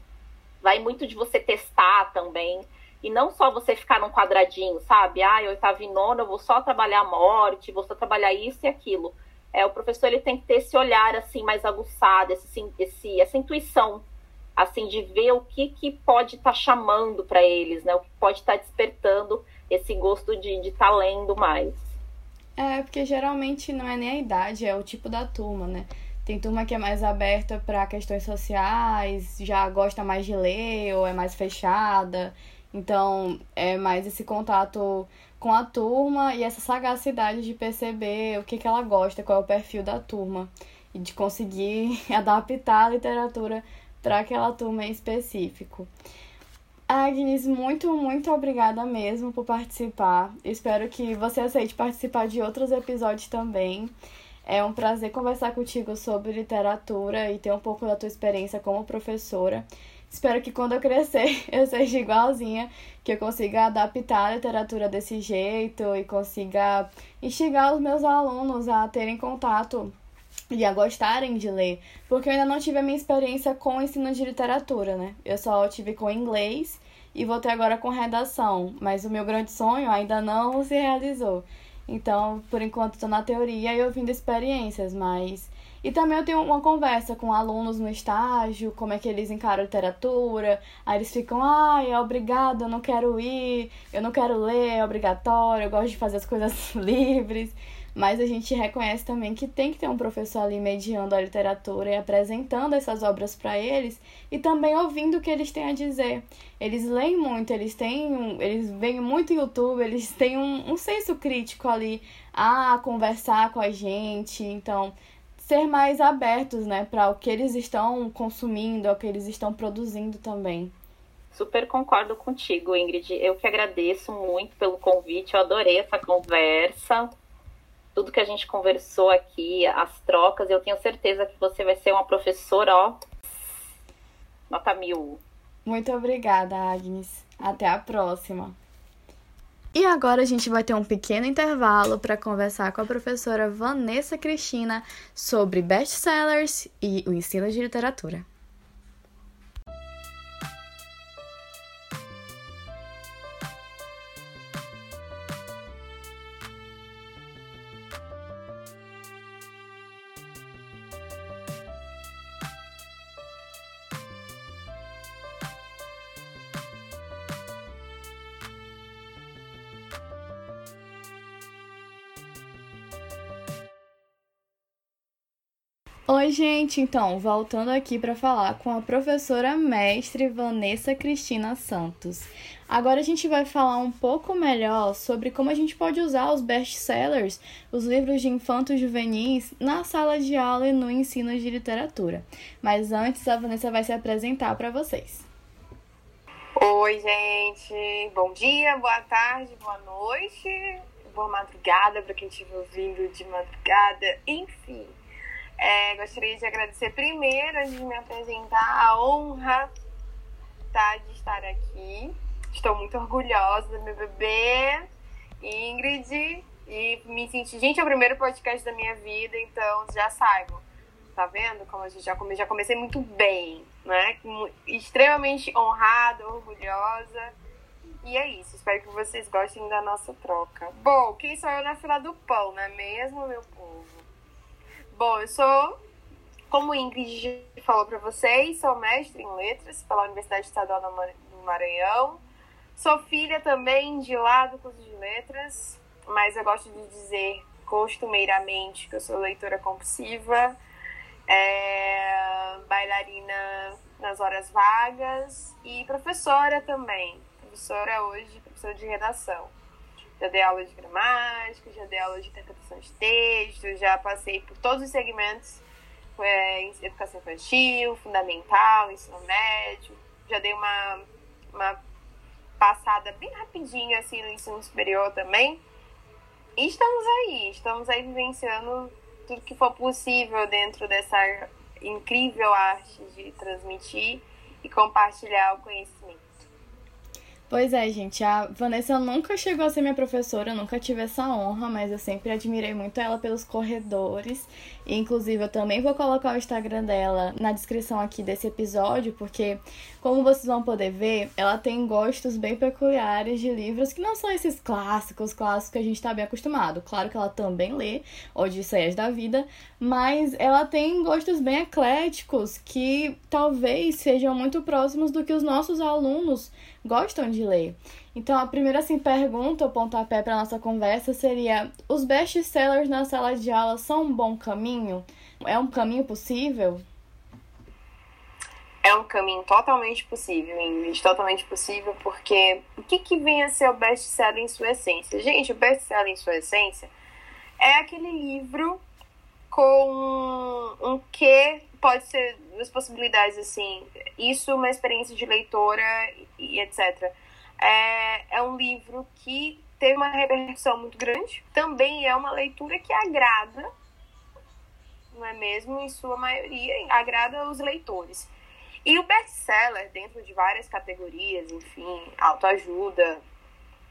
vai muito de você testar também. E não só você ficar num quadradinho, sabe? Ah, eu estava em nono, eu vou só trabalhar a morte, vou só trabalhar isso e aquilo. É, o professor ele tem que ter esse olhar assim mais aguçado, esse, esse, essa intuição assim de ver o que, que pode estar tá chamando para eles, né? O que pode estar tá despertando esse gosto de estar tá lendo mais. É, porque geralmente não é nem a idade, é o tipo da turma, né? Tem turma que é mais aberta para questões sociais, já gosta mais de ler ou é mais fechada. Então, é mais esse contato com a turma e essa sagacidade de perceber o que, que ela gosta, qual é o perfil da turma e de conseguir adaptar a literatura para aquela turma em específico. Agnes, muito, muito obrigada mesmo por participar. Espero que você aceite participar de outros episódios também. É um prazer conversar contigo sobre literatura e ter um pouco da tua experiência como professora. Espero que quando eu crescer eu seja igualzinha, que eu consiga adaptar a literatura desse jeito e consiga instigar os meus alunos a terem contato e a gostarem de ler, porque eu ainda não tive a minha experiência com ensino de literatura, né? Eu só tive com inglês e vou ter agora com redação, mas o meu grande sonho ainda não se realizou. Então, por enquanto, estou na teoria e ouvindo experiências, mas. E também eu tenho uma conversa com alunos no estágio, como é que eles encaram literatura. Aí eles ficam, ai, é obrigado, eu não quero ir, eu não quero ler, é obrigatório, eu gosto de fazer as coisas livres mas a gente reconhece também que tem que ter um professor ali mediando a literatura e apresentando essas obras para eles e também ouvindo o que eles têm a dizer. Eles leem muito, eles têm, um, eles veem muito YouTube, eles têm um, um senso crítico ali a conversar com a gente, então ser mais abertos, né, para o que eles estão consumindo, ao que eles estão produzindo também. Super concordo contigo, Ingrid. Eu que agradeço muito pelo convite, eu adorei essa conversa. Tudo que a gente conversou aqui, as trocas, eu tenho certeza que você vai ser uma professora, ó, nota mil. Muito obrigada, Agnes. Até a próxima. E agora a gente vai ter um pequeno intervalo para conversar com a professora Vanessa Cristina sobre best-sellers e o ensino de literatura. Oi, gente! Então, voltando aqui para falar com a professora mestre Vanessa Cristina Santos. Agora a gente vai falar um pouco melhor sobre como a gente pode usar os best-sellers, os livros de infantos juvenis, na sala de aula e no ensino de literatura. Mas antes, a Vanessa vai se apresentar para vocês. Oi, gente! Bom dia, boa tarde, boa noite, boa madrugada para quem estiver ouvindo de madrugada, enfim. É, gostaria de agradecer primeiro, antes de me apresentar, a honra tá, de estar aqui. Estou muito orgulhosa do meu bebê, Ingrid, e me senti. Gente, é o primeiro podcast da minha vida, então já saibam. Tá vendo como a gente já, come... já comecei muito bem, né? Extremamente honrada, orgulhosa. E é isso, espero que vocês gostem da nossa troca. Bom, quem sou eu na fila do pão, não é mesmo, meu povo? Bom, eu sou, como Ingrid falou para vocês, sou mestre em letras pela Universidade Estadual do Maranhão. Sou filha também de lá do curso de letras, mas eu gosto de dizer costumeiramente que eu sou leitora compulsiva, é, bailarina nas horas vagas e professora também. Professora hoje, professora de redação já dei aula de gramática, já dei aula de interpretação de texto, já passei por todos os segmentos, é, educação infantil, fundamental, ensino médio, já dei uma, uma passada bem rapidinho assim no ensino superior também. E estamos aí, estamos aí vivenciando tudo que for possível dentro dessa incrível arte de transmitir e compartilhar o conhecimento. Pois é, gente. A Vanessa nunca chegou a ser minha professora, eu nunca tive essa honra, mas eu sempre admirei muito ela pelos corredores. Inclusive, eu também vou colocar o Instagram dela na descrição aqui desse episódio, porque, como vocês vão poder ver, ela tem gostos bem peculiares de livros que não são esses clássicos, clássicos que a gente tá bem acostumado. Claro que ela também lê Odisseias da Vida, mas ela tem gostos bem ecléticos que talvez sejam muito próximos do que os nossos alunos gostam de ler. Então, a primeira assim, pergunta, o pontapé para nossa conversa seria: os best-sellers na sala de aula são um bom caminho? É um caminho possível? É um caminho totalmente possível, Ingrid, totalmente possível, porque o que, que vem a ser o best-seller em sua essência? Gente, o best-seller em sua essência é aquele livro com um que pode ser duas possibilidades assim isso uma experiência de leitora e etc é, é um livro que teve uma repercussão muito grande também é uma leitura que agrada não é mesmo em sua maioria agrada os leitores e o best-seller dentro de várias categorias enfim autoajuda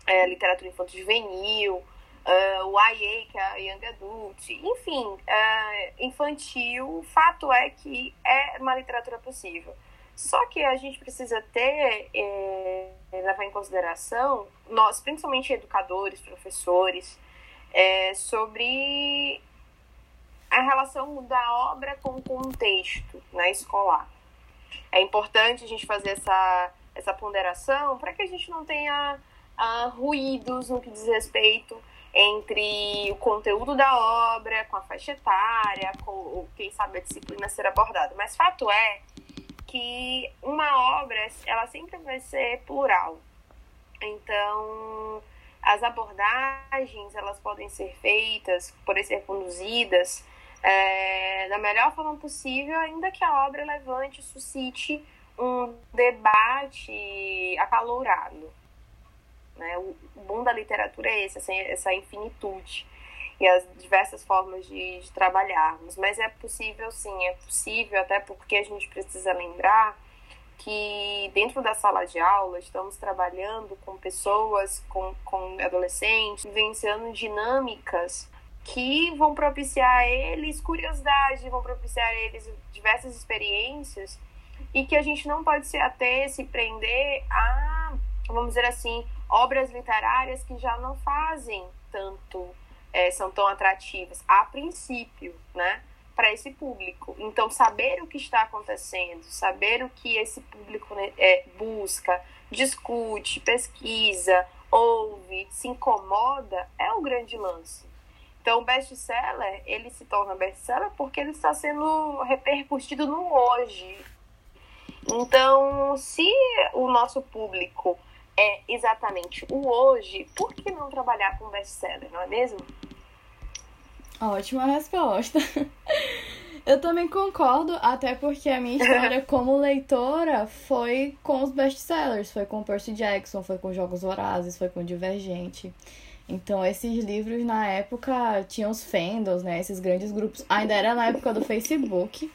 é, literatura infantil juvenil uh, o IA, que é Young Adult, enfim, uh, infantil, o fato é que é uma literatura possível. Só que a gente precisa ter, é, levar em consideração, nós, principalmente educadores, professores, é, sobre a relação da obra com o contexto né, escolar. É importante a gente fazer essa, essa ponderação para que a gente não tenha uh, ruídos no que diz respeito entre o conteúdo da obra, com a faixa etária, com quem sabe a disciplina ser abordada. Mas fato é que uma obra, ela sempre vai ser plural. Então, as abordagens, elas podem ser feitas, podem ser conduzidas é, da melhor forma possível, ainda que a obra levante, suscite um debate acalorado. Né? O bom da literatura é esse, essa infinitude e as diversas formas de, de trabalharmos. Mas é possível, sim, é possível, até porque a gente precisa lembrar que dentro da sala de aula estamos trabalhando com pessoas, com, com adolescentes, vivenciando dinâmicas que vão propiciar a eles curiosidade, vão propiciar a eles diversas experiências e que a gente não pode se ater, se prender a, vamos dizer assim, obras literárias que já não fazem tanto, é, são tão atrativas a princípio, né? para esse público. Então, saber o que está acontecendo, saber o que esse público né, é, busca, discute, pesquisa, ouve, se incomoda, é o grande lance. Então, o best-seller, ele se torna best-seller porque ele está sendo repercutido no hoje. Então, se o nosso público é exatamente o hoje, por que não trabalhar com best-seller, não é mesmo? Ótima resposta. Eu também concordo, até porque a minha história como leitora foi com os best-sellers, foi com Percy Jackson, foi com Jogos Vorazes, foi com Divergente. Então, esses livros na época tinham os fandoms, né? Esses grandes grupos. Ainda era na época do Facebook.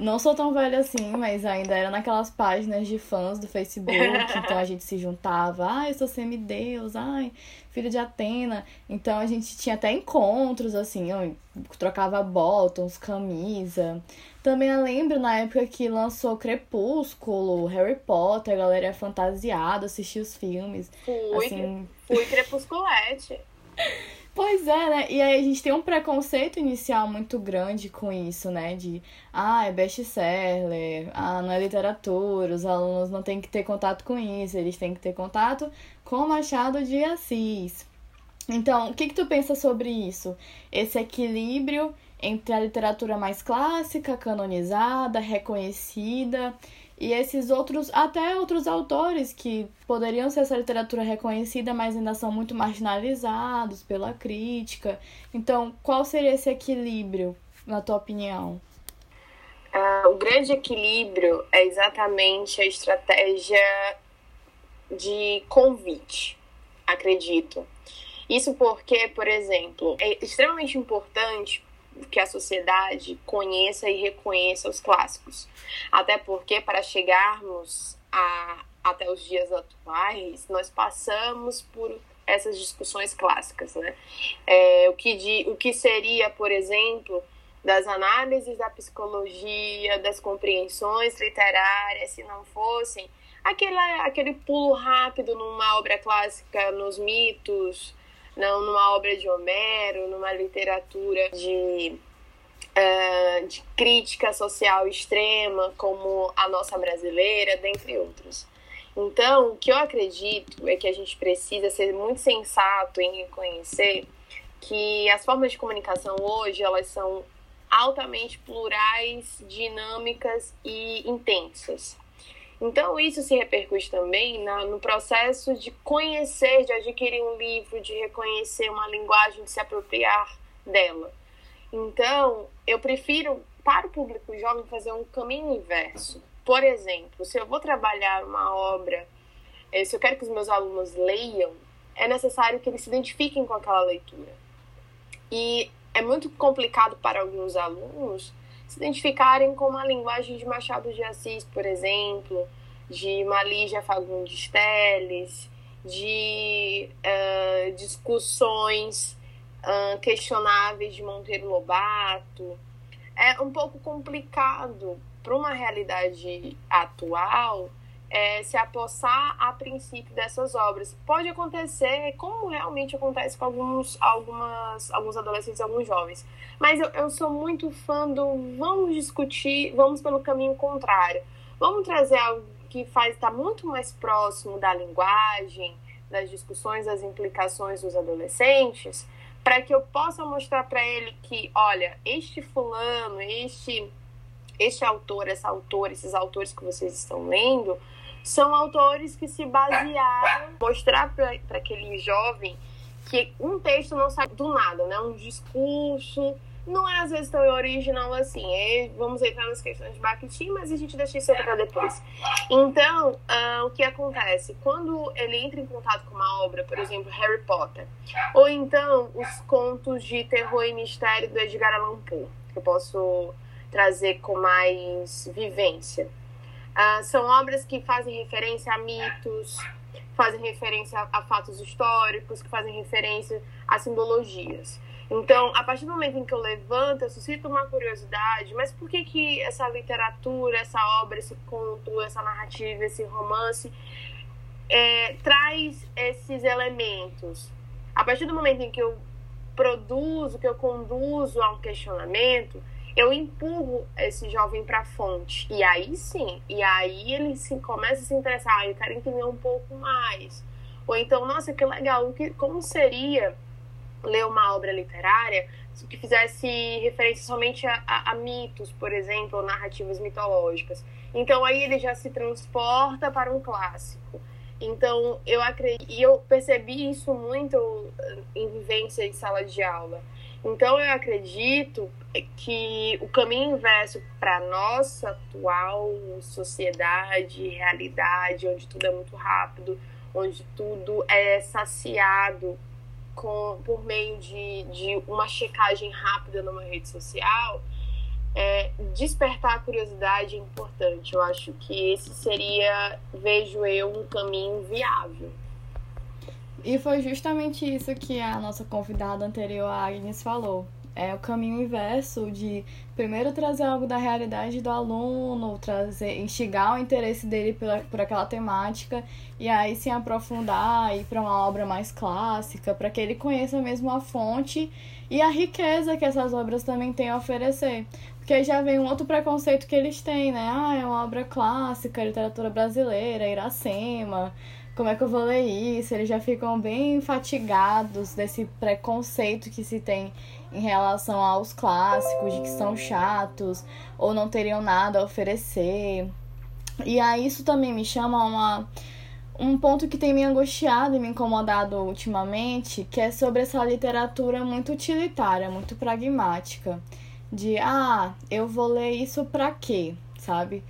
Não sou tão velha assim, mas ainda era naquelas páginas de fãs do Facebook, então a gente se juntava, ai, eu sou semideus, ai, filho de Atena. Então a gente tinha até encontros, assim, eu trocava bottoms, camisa. Também eu lembro na época que lançou Crepúsculo, Harry Potter, a galera é fantasiada, assistia os filmes. Fui, assim... fui crepusculete. Pois é, né? E aí a gente tem um preconceito inicial muito grande com isso, né? De, ah, é best-seller, ah, não é literatura, os alunos não têm que ter contato com isso, eles têm que ter contato com Machado de Assis. Então, o que, que tu pensa sobre isso? Esse equilíbrio entre a literatura mais clássica, canonizada, reconhecida e esses outros, até outros autores que poderiam ser essa literatura reconhecida, mas ainda são muito marginalizados pela crítica. Então, qual seria esse equilíbrio, na tua opinião? Uh, o grande equilíbrio é exatamente a estratégia de convite, acredito. Isso porque, por exemplo, é extremamente importante que a sociedade conheça e reconheça os clássicos. Até porque, para chegarmos a, até os dias atuais, nós passamos por essas discussões clássicas. Né? É, o, que de, o que seria, por exemplo, das análises da psicologia, das compreensões literárias, se não fossem aquele, aquele pulo rápido numa obra clássica, nos mitos, não numa obra de Homero, numa literatura de, uh, de crítica social extrema, como a nossa brasileira, dentre outros. Então, o que eu acredito é que a gente precisa ser muito sensato em reconhecer que as formas de comunicação hoje elas são altamente plurais, dinâmicas e intensas. Então, isso se repercute também na, no processo de conhecer, de adquirir um livro, de reconhecer uma linguagem, de se apropriar dela. Então, eu prefiro, para o público jovem, fazer um caminho inverso. Por exemplo, se eu vou trabalhar uma obra, eh, se eu quero que os meus alunos leiam, é necessário que eles se identifiquem com aquela leitura. E é muito complicado para alguns alunos se identificarem com uma linguagem de Machado de Assis, por exemplo, de Malígia Fagundes Teles, de uh, discussões uh, questionáveis de Monteiro Lobato. É um pouco complicado para uma realidade atual é, se apossar a princípio dessas obras. Pode acontecer, como realmente acontece com alguns, algumas, alguns adolescentes alguns jovens. Mas eu, eu sou muito fã do vamos discutir, vamos pelo caminho contrário. Vamos trazer algo que faz estar tá muito mais próximo da linguagem, das discussões, das implicações dos adolescentes, para que eu possa mostrar para ele que, olha, este fulano, este este autor, essa autora, esses autores que vocês estão lendo, são autores que se basearam mostrar para aquele jovem que um texto não sai do nada, né? Um discurso não é às vezes tão original assim. É, vamos entrar nas questões de marketing, mas a gente deixa isso para depois. Então, uh, o que acontece? Quando ele entra em contato com uma obra, por exemplo, Harry Potter, ou então os contos de terror e mistério do Edgar Allan Poe, que eu posso trazer com mais vivência. Uh, são obras que fazem referência a mitos, fazem referência a fatos históricos, que fazem referência a simbologias. Então, a partir do momento em que eu levanto, eu suscito uma curiosidade, mas por que que essa literatura, essa obra, esse conto, essa narrativa, esse romance é, traz esses elementos? A partir do momento em que eu produzo, que eu conduzo a um questionamento, eu empurro esse jovem para a fonte. E aí sim, e aí ele se, começa a se interessar, ah, eu quero entender um pouco mais. Ou então, nossa, que legal, que, como seria ler uma obra literária que fizesse referência somente a, a, a, mitos, por exemplo, ou narrativas mitológicas. Então aí ele já se transporta para um clássico. Então eu acredito, e eu percebi isso muito eh, em vivência em sala de aula. Então eu acredito que o caminho inverso para nossa atual sociedade, realidade, onde tudo é muito rápido, onde tudo é saciado com, por meio de, de uma checagem rápida numa rede social, é, despertar a curiosidade é importante. Eu acho que esse seria, vejo eu, um caminho viável. E foi justamente isso que a nossa convidada anterior, a Agnes, falou é o caminho inverso de primeiro trazer algo da realidade do aluno, trazer, instigar o interesse dele por, por aquela temática e aí se aprofundar ir para uma obra mais clássica, para que ele conheça mesmo a fonte e a riqueza que essas obras também têm a oferecer. Porque aí já vem um outro preconceito que eles têm, né? Ah, é uma obra clássica, literatura brasileira, Iracema como é que eu vou ler isso? Eles já ficam bem fatigados desse preconceito que se tem em relação aos clássicos, de que são chatos ou não teriam nada a oferecer. E aí isso também me chama uma um ponto que tem me angustiado e me incomodado ultimamente, que é sobre essa literatura muito utilitária, muito pragmática, de ah, eu vou ler isso pra quê, sabe?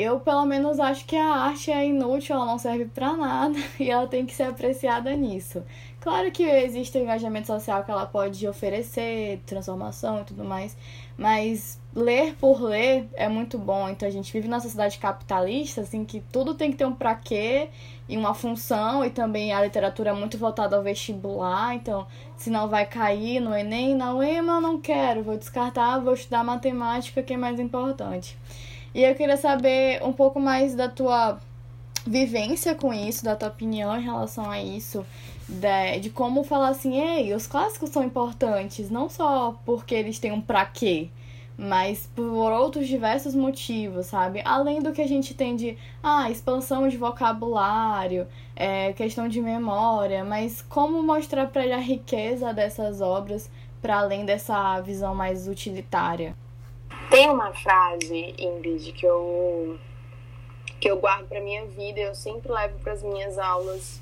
Eu, pelo menos, acho que a arte é inútil, ela não serve para nada e ela tem que ser apreciada nisso. Claro que existe o engajamento social que ela pode oferecer, transformação e tudo mais, mas ler por ler é muito bom. Então a gente vive numa sociedade capitalista, assim, que tudo tem que ter um pra quê e uma função, e também a literatura é muito voltada ao vestibular, então se não vai cair no Enem, na UEMA, não quero, vou descartar, vou estudar matemática, que é mais importante. E eu queria saber um pouco mais da tua vivência com isso, da tua opinião em relação a isso, de, de como falar assim, ei, os clássicos são importantes, não só porque eles têm um pra quê, mas por outros diversos motivos, sabe? Além do que a gente tem de ah, expansão de vocabulário, é, questão de memória, mas como mostrar para ele a riqueza dessas obras para além dessa visão mais utilitária? Tem uma frase, Ingrid, que eu que eu guardo para minha vida, eu sempre levo para as minhas aulas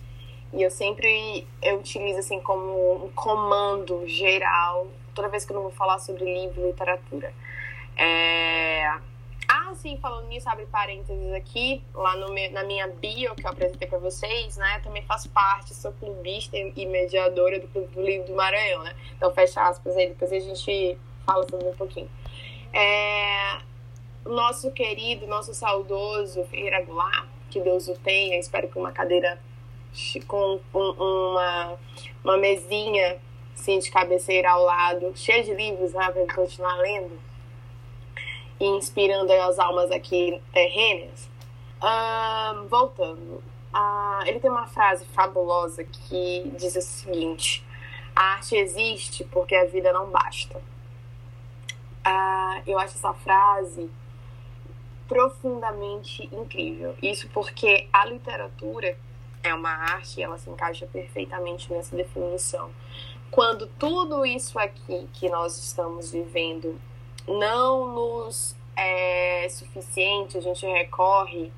e eu sempre eu utilizo assim como um comando geral toda vez que eu não vou falar sobre livro e literatura. É... Ah, sim, falando nisso, abre parênteses aqui, lá no na minha bio que eu apresentei para vocês, né? Também faço parte, sou clubista e mediadora do Clube do Livro do Maranhão, né? Então, fecha aspas aí, depois a gente fala sobre um pouquinho. É, nosso querido, nosso saudoso Ferreira Goulart, que Deus o tenha, espero que uma cadeira com uma, uma mesinha assim, de cabeceira ao lado, cheia de livros né, para continuar lendo e inspirando as almas aqui terrenas. Uh, voltando, uh, ele tem uma frase fabulosa que diz o seguinte: a arte existe porque a vida não basta. Ah, eu acho essa frase profundamente incrível. Isso porque a literatura é uma arte e ela se encaixa perfeitamente nessa definição. Quando tudo isso aqui que nós estamos vivendo não nos é suficiente, a gente recorre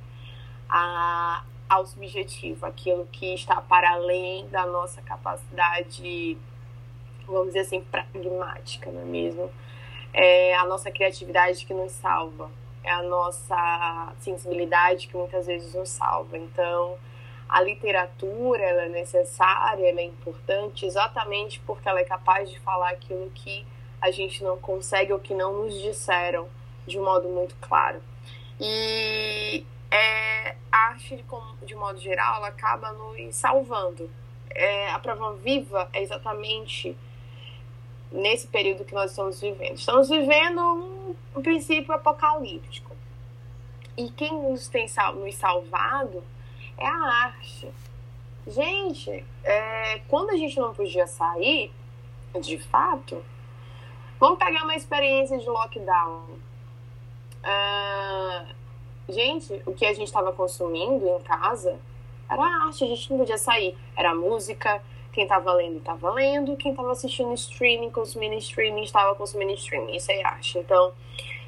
a, ao subjetivo, aquilo que está para além da nossa capacidade, vamos dizer assim, pragmática, não é mesmo? É a nossa criatividade que nos salva, é a nossa sensibilidade que muitas vezes nos salva. Então, a literatura ela é necessária, ela é importante exatamente porque ela é capaz de falar aquilo que a gente não consegue ou que não nos disseram de um modo muito claro. E é, a arte, de, de modo geral, ela acaba nos salvando. É, a prova viva é exatamente nesse período que nós estamos vivendo. Estamos vivendo um, um princípio apocalíptico. E quem nos tem nos salvado é a arte. Gente, é, quando a gente não podia sair, de fato, vamos pegar uma experiência de lockdown. Uh, gente, o que a gente estava consumindo em casa era arte, a gente não podia sair. Era música, quem estava lendo estava lendo, quem estava assistindo streaming, consumindo streaming, estava consumindo streaming. Isso é arte. Então,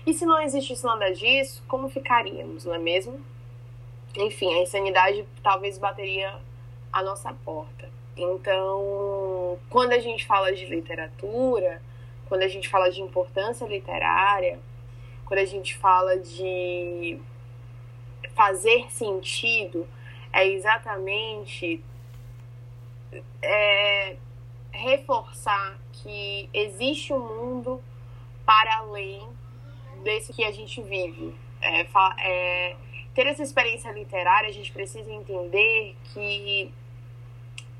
e se não existisse nada disso, como ficaríamos, não é mesmo? Enfim, a insanidade talvez bateria a nossa porta. Então, quando a gente fala de literatura, quando a gente fala de importância literária, quando a gente fala de fazer sentido, é exatamente é, reforçar que existe um mundo para além desse que a gente vive. É, é, ter essa experiência literária, a gente precisa entender que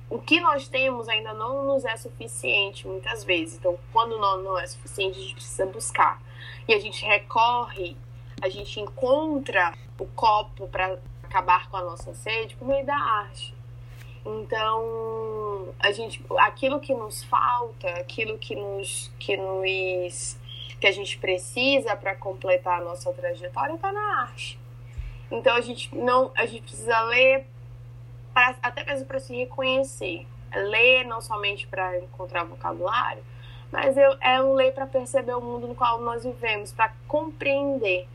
o que nós temos ainda não nos é suficiente muitas vezes. Então, quando não, não é suficiente, a gente precisa buscar. E a gente recorre, a gente encontra o copo para acabar com a nossa sede por meio da arte. Então, a gente, aquilo que nos falta, aquilo que nos, que nos, que a gente precisa para completar a nossa trajetória está na arte. Então a gente não, a gente precisa ler pra, até mesmo para se reconhecer. Ler não somente para encontrar vocabulário, mas eu, é um ler para perceber o mundo no qual nós vivemos, para compreender.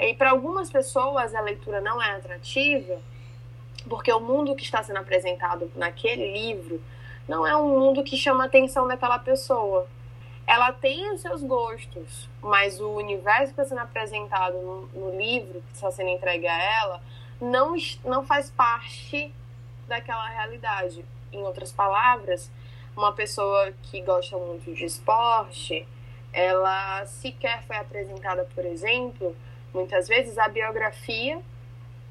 E para algumas pessoas a leitura não é atrativa, porque o mundo que está sendo apresentado naquele livro não é um mundo que chama a atenção daquela pessoa ela tem os seus gostos, mas o universo que está sendo apresentado no, no livro que está sendo entregue a ela não, não faz parte daquela realidade. Em outras palavras, uma pessoa que gosta muito de esporte, ela sequer foi apresentada, por exemplo, muitas vezes a biografia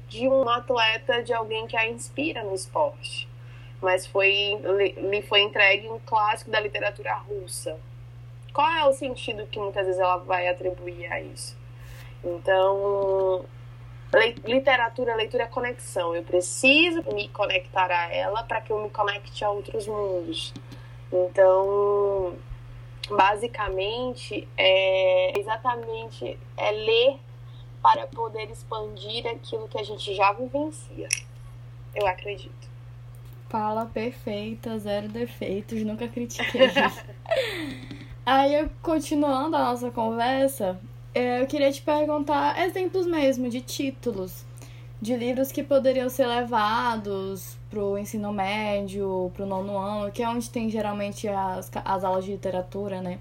de um atleta, de alguém que a inspira no esporte. Mas foi, lhe foi entregue um clássico da literatura russa, qual é o sentido que muitas vezes ela vai atribuir a isso? Então, literatura, leitura é conexão. Eu preciso me conectar a ela para que eu me conecte a outros mundos. Então, basicamente, é exatamente é ler para poder expandir aquilo que a gente já vivencia. Eu acredito. Fala perfeita, zero defeitos, nunca critiquei. Aí, continuando a nossa conversa, é, eu queria te perguntar exemplos mesmo de títulos de livros que poderiam ser levados para o ensino médio, para o nono ano, que é onde tem geralmente as, as aulas de literatura, né?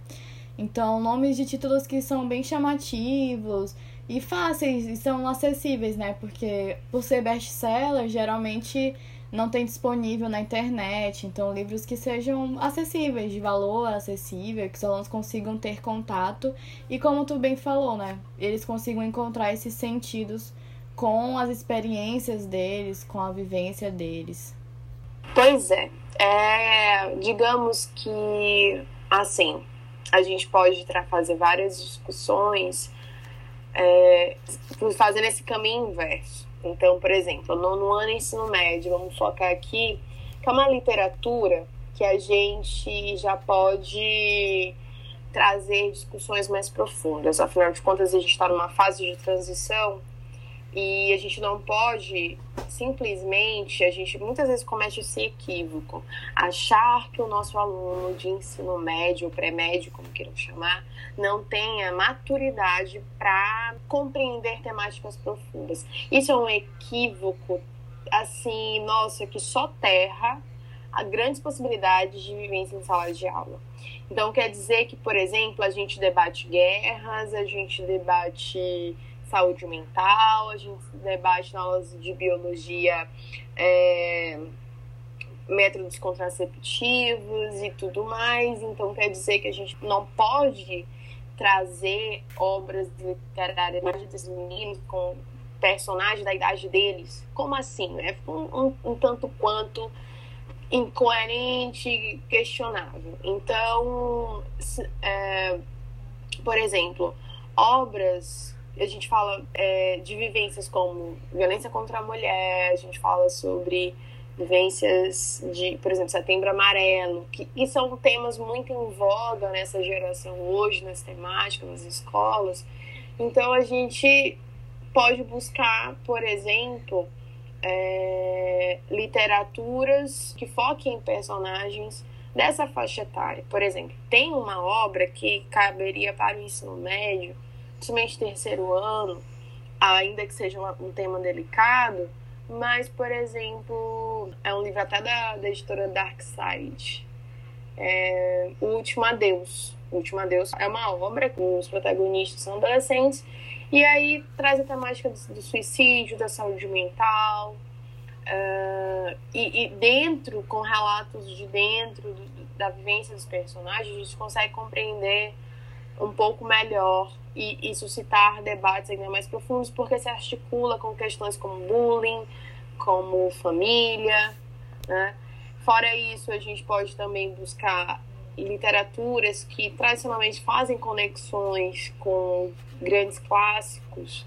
Então, nomes de títulos que são bem chamativos e fáceis e são acessíveis, né? Porque por ser best-seller, geralmente não tem disponível na internet. Então, livros que sejam acessíveis, de valor acessível, que os alunos consigam ter contato e, como tu bem falou, né, eles consigam encontrar esses sentidos com as experiências deles, com a vivência deles. Pois é. é digamos que, assim, a gente pode fazer várias discussões é, fazendo esse caminho inverso então, por exemplo, nono ano ensino médio, vamos focar aqui, que é uma literatura que a gente já pode trazer discussões mais profundas. Afinal de contas, a gente está numa fase de transição e a gente não pode simplesmente, a gente muitas vezes comete esse equívoco, achar que o nosso aluno de ensino médio, pré-médio, como queiram chamar, não tenha maturidade para compreender temáticas profundas. Isso é um equívoco, assim, nossa, que só terra há grandes possibilidades de vivência em sala de aula. Então, quer dizer que, por exemplo, a gente debate guerras, a gente debate saúde mental, a gente debate na aulas de biologia é, métodos contraceptivos e tudo mais. Então, quer dizer que a gente não pode trazer obras literárias desses meninos com personagens da idade deles. Como assim? É um, um, um tanto quanto incoerente, questionável. Então, é, por exemplo, obras, a gente fala é, de vivências como violência contra a mulher, a gente fala sobre vivências de, por exemplo, Setembro Amarelo, que, que são temas muito em voga nessa geração hoje, nas temáticas, nas escolas. Então, a gente pode buscar, por exemplo, é, literaturas que foquem em personagens dessa faixa etária. Por exemplo, tem uma obra que caberia para o ensino médio, principalmente terceiro ano, ainda que seja um tema delicado, mas, por exemplo, é um livro até da, da editora Dark Side. É, o Último Adeus. O Último Adeus é uma obra que os protagonistas são adolescentes e aí traz a temática do, do suicídio, da saúde mental. Uh, e, e, dentro, com relatos de dentro do, da vivência dos personagens, a gente consegue compreender um pouco melhor e, e suscitar debates ainda mais profundos, porque se articula com questões como bullying, como família, né? Fora isso, a gente pode também buscar literaturas que tradicionalmente fazem conexões com grandes clássicos,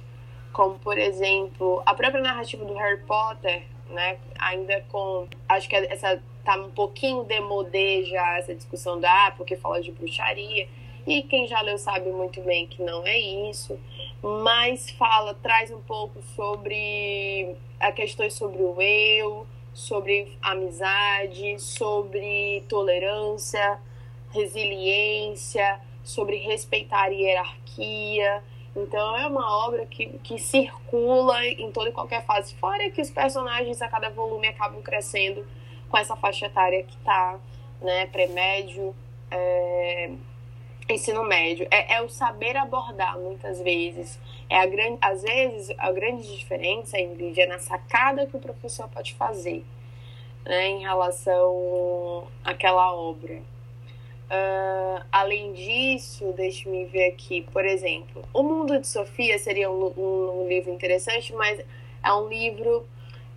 como por exemplo a própria narrativa do Harry Potter, né? Ainda com acho que essa tá um pouquinho demodê já essa discussão da ah, porque fala de bruxaria e quem já leu sabe muito bem que não é isso, mas fala traz um pouco sobre a questões sobre o eu, sobre amizade, sobre tolerância, resiliência, sobre respeitar a hierarquia. Então é uma obra que, que circula em toda e qualquer fase. Fora que os personagens a cada volume acabam crescendo com essa faixa etária que tá, né, pré-médio, é, ensino médio. É, é, o saber abordar muitas vezes. É a grande, às vezes a grande diferença, Ingrid, é na sacada que o professor pode fazer né, em relação àquela obra. Uh, além disso, deixe-me ver aqui, por exemplo, O Mundo de Sofia seria um, um, um, livro interessante, mas é um livro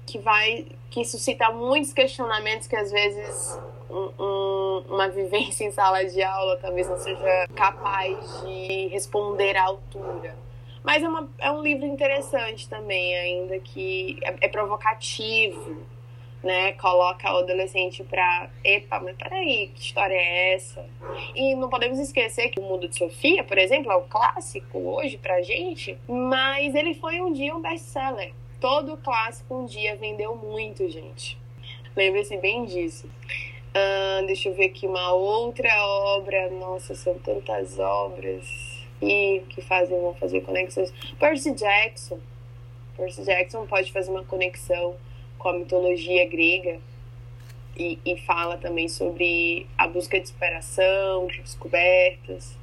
que vai que suscita muitos questionamentos que às vezes um, uma vivência em sala de aula talvez não seja capaz de responder à altura. Mas é, uma, é um livro interessante também, ainda que é, é provocativo né, coloca o adolescente pra, epa, mas peraí, que história é essa? E não podemos esquecer que o Mundo de Sofia, por exemplo, é um clássico hoje pra gente, mas ele foi um dia um best-seller. Todo clássico um dia vendeu muito, gente. Lembre-se bem disso. Uh, deixa eu ver aqui uma outra obra. Nossa, são tantas obras e que fazem vão fazer conexões. Percy Jackson. Percy Jackson pode fazer uma conexão com a mitologia grega e, e fala também sobre a busca de inspiração, de descobertas.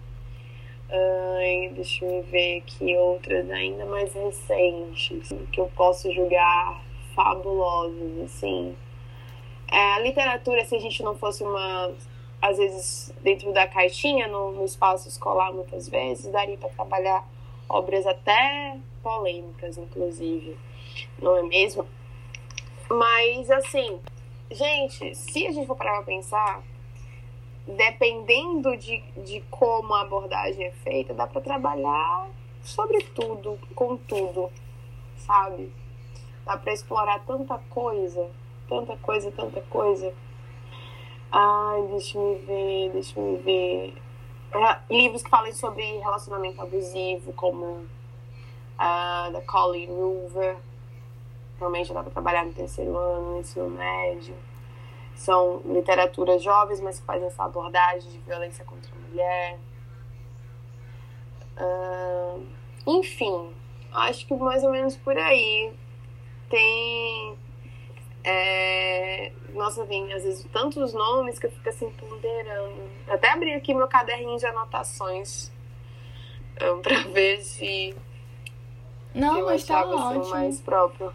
Ai, deixa eu ver aqui outras ainda mais recentes que eu posso julgar fabulosas, assim. É, a literatura, se a gente não fosse uma, às vezes, dentro da caixinha, no, no espaço escolar, muitas vezes, daria para trabalhar obras até polêmicas, inclusive, não é mesmo? Mas, assim, gente, se a gente for parar pra pensar, dependendo de, de como a abordagem é feita, dá para trabalhar sobre tudo, com tudo, sabe? Dá para explorar tanta coisa, tanta coisa, tanta coisa. Ai, deixa me ver, deixa me ver. É, livros que falem sobre relacionamento abusivo, como uh, da Colleen Hoover Realmente dá para trabalhar no terceiro ano, no ensino médio. São literaturas jovens, mas que fazem essa abordagem de violência contra a mulher. Uh, enfim, acho que mais ou menos por aí. Tem é, nossa, vem às vezes tantos nomes que eu fico assim ponderando. Até abri aqui meu caderninho de anotações um, pra ver se. Não, eu mas tá ótimo. mais próprio.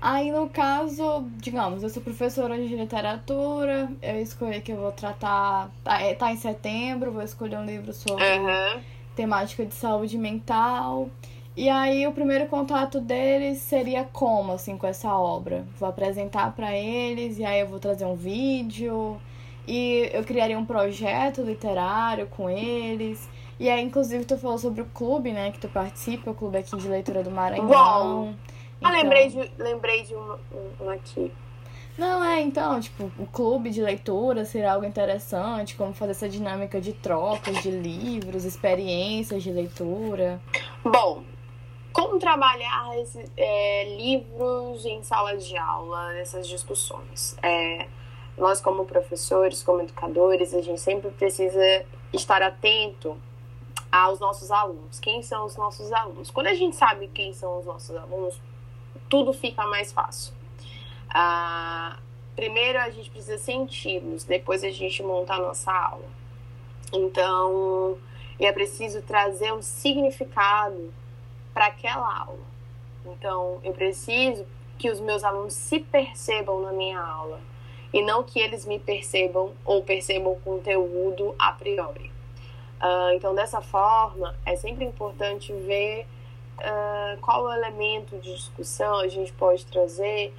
Aí, no caso, digamos, eu sou professora de literatura, eu escolhi que eu vou tratar. Tá, é, tá em setembro, vou escolher um livro sobre Aham. temática de saúde mental. E aí, o primeiro contato deles seria como, assim, com essa obra? Vou apresentar pra eles, e aí eu vou trazer um vídeo, e eu criaria um projeto literário com eles. E aí, inclusive, tu falou sobre o clube, né, que tu participa, o clube aqui de leitura do Maranhão. Bom. Ah, Então- lembrei de, lembrei de um, um, um aqui. Não, é, então, tipo, o clube de leitura seria algo interessante, como fazer essa dinâmica de trocas de livros, experiências de leitura. Bom, como trabalhar é, livros em sala de aula, nessas discussões? É, nós, como professores, como educadores, a gente sempre precisa estar atento aos nossos alunos. Quem são os nossos alunos? Quando a gente sabe quem são os nossos alunos, tudo fica mais fácil. Ah, primeiro a gente precisa senti-los, depois a gente monta a nossa aula. Então, é preciso trazer um significado para aquela aula. Então, eu preciso que os meus alunos se percebam na minha aula e não que eles me percebam ou percebam o conteúdo a priori. Ah, então, dessa forma, é sempre importante ver ah, qual elemento de discussão a gente pode trazer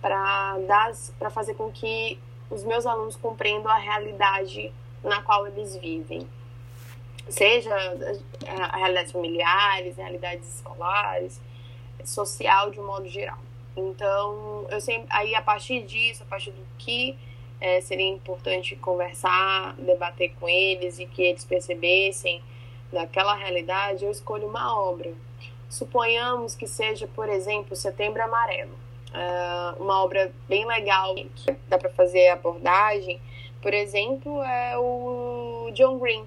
para fazer com que os meus alunos compreendam a realidade na qual eles vivem seja a realidades familiares, realidades escolares, social de um modo geral. Então, eu sempre, aí a partir disso, a partir do que é, seria importante conversar, debater com eles e que eles percebessem daquela realidade, eu escolho uma obra. Suponhamos que seja, por exemplo, Setembro Amarelo, uh, uma obra bem legal que dá para fazer abordagem. Por exemplo, é o John Green,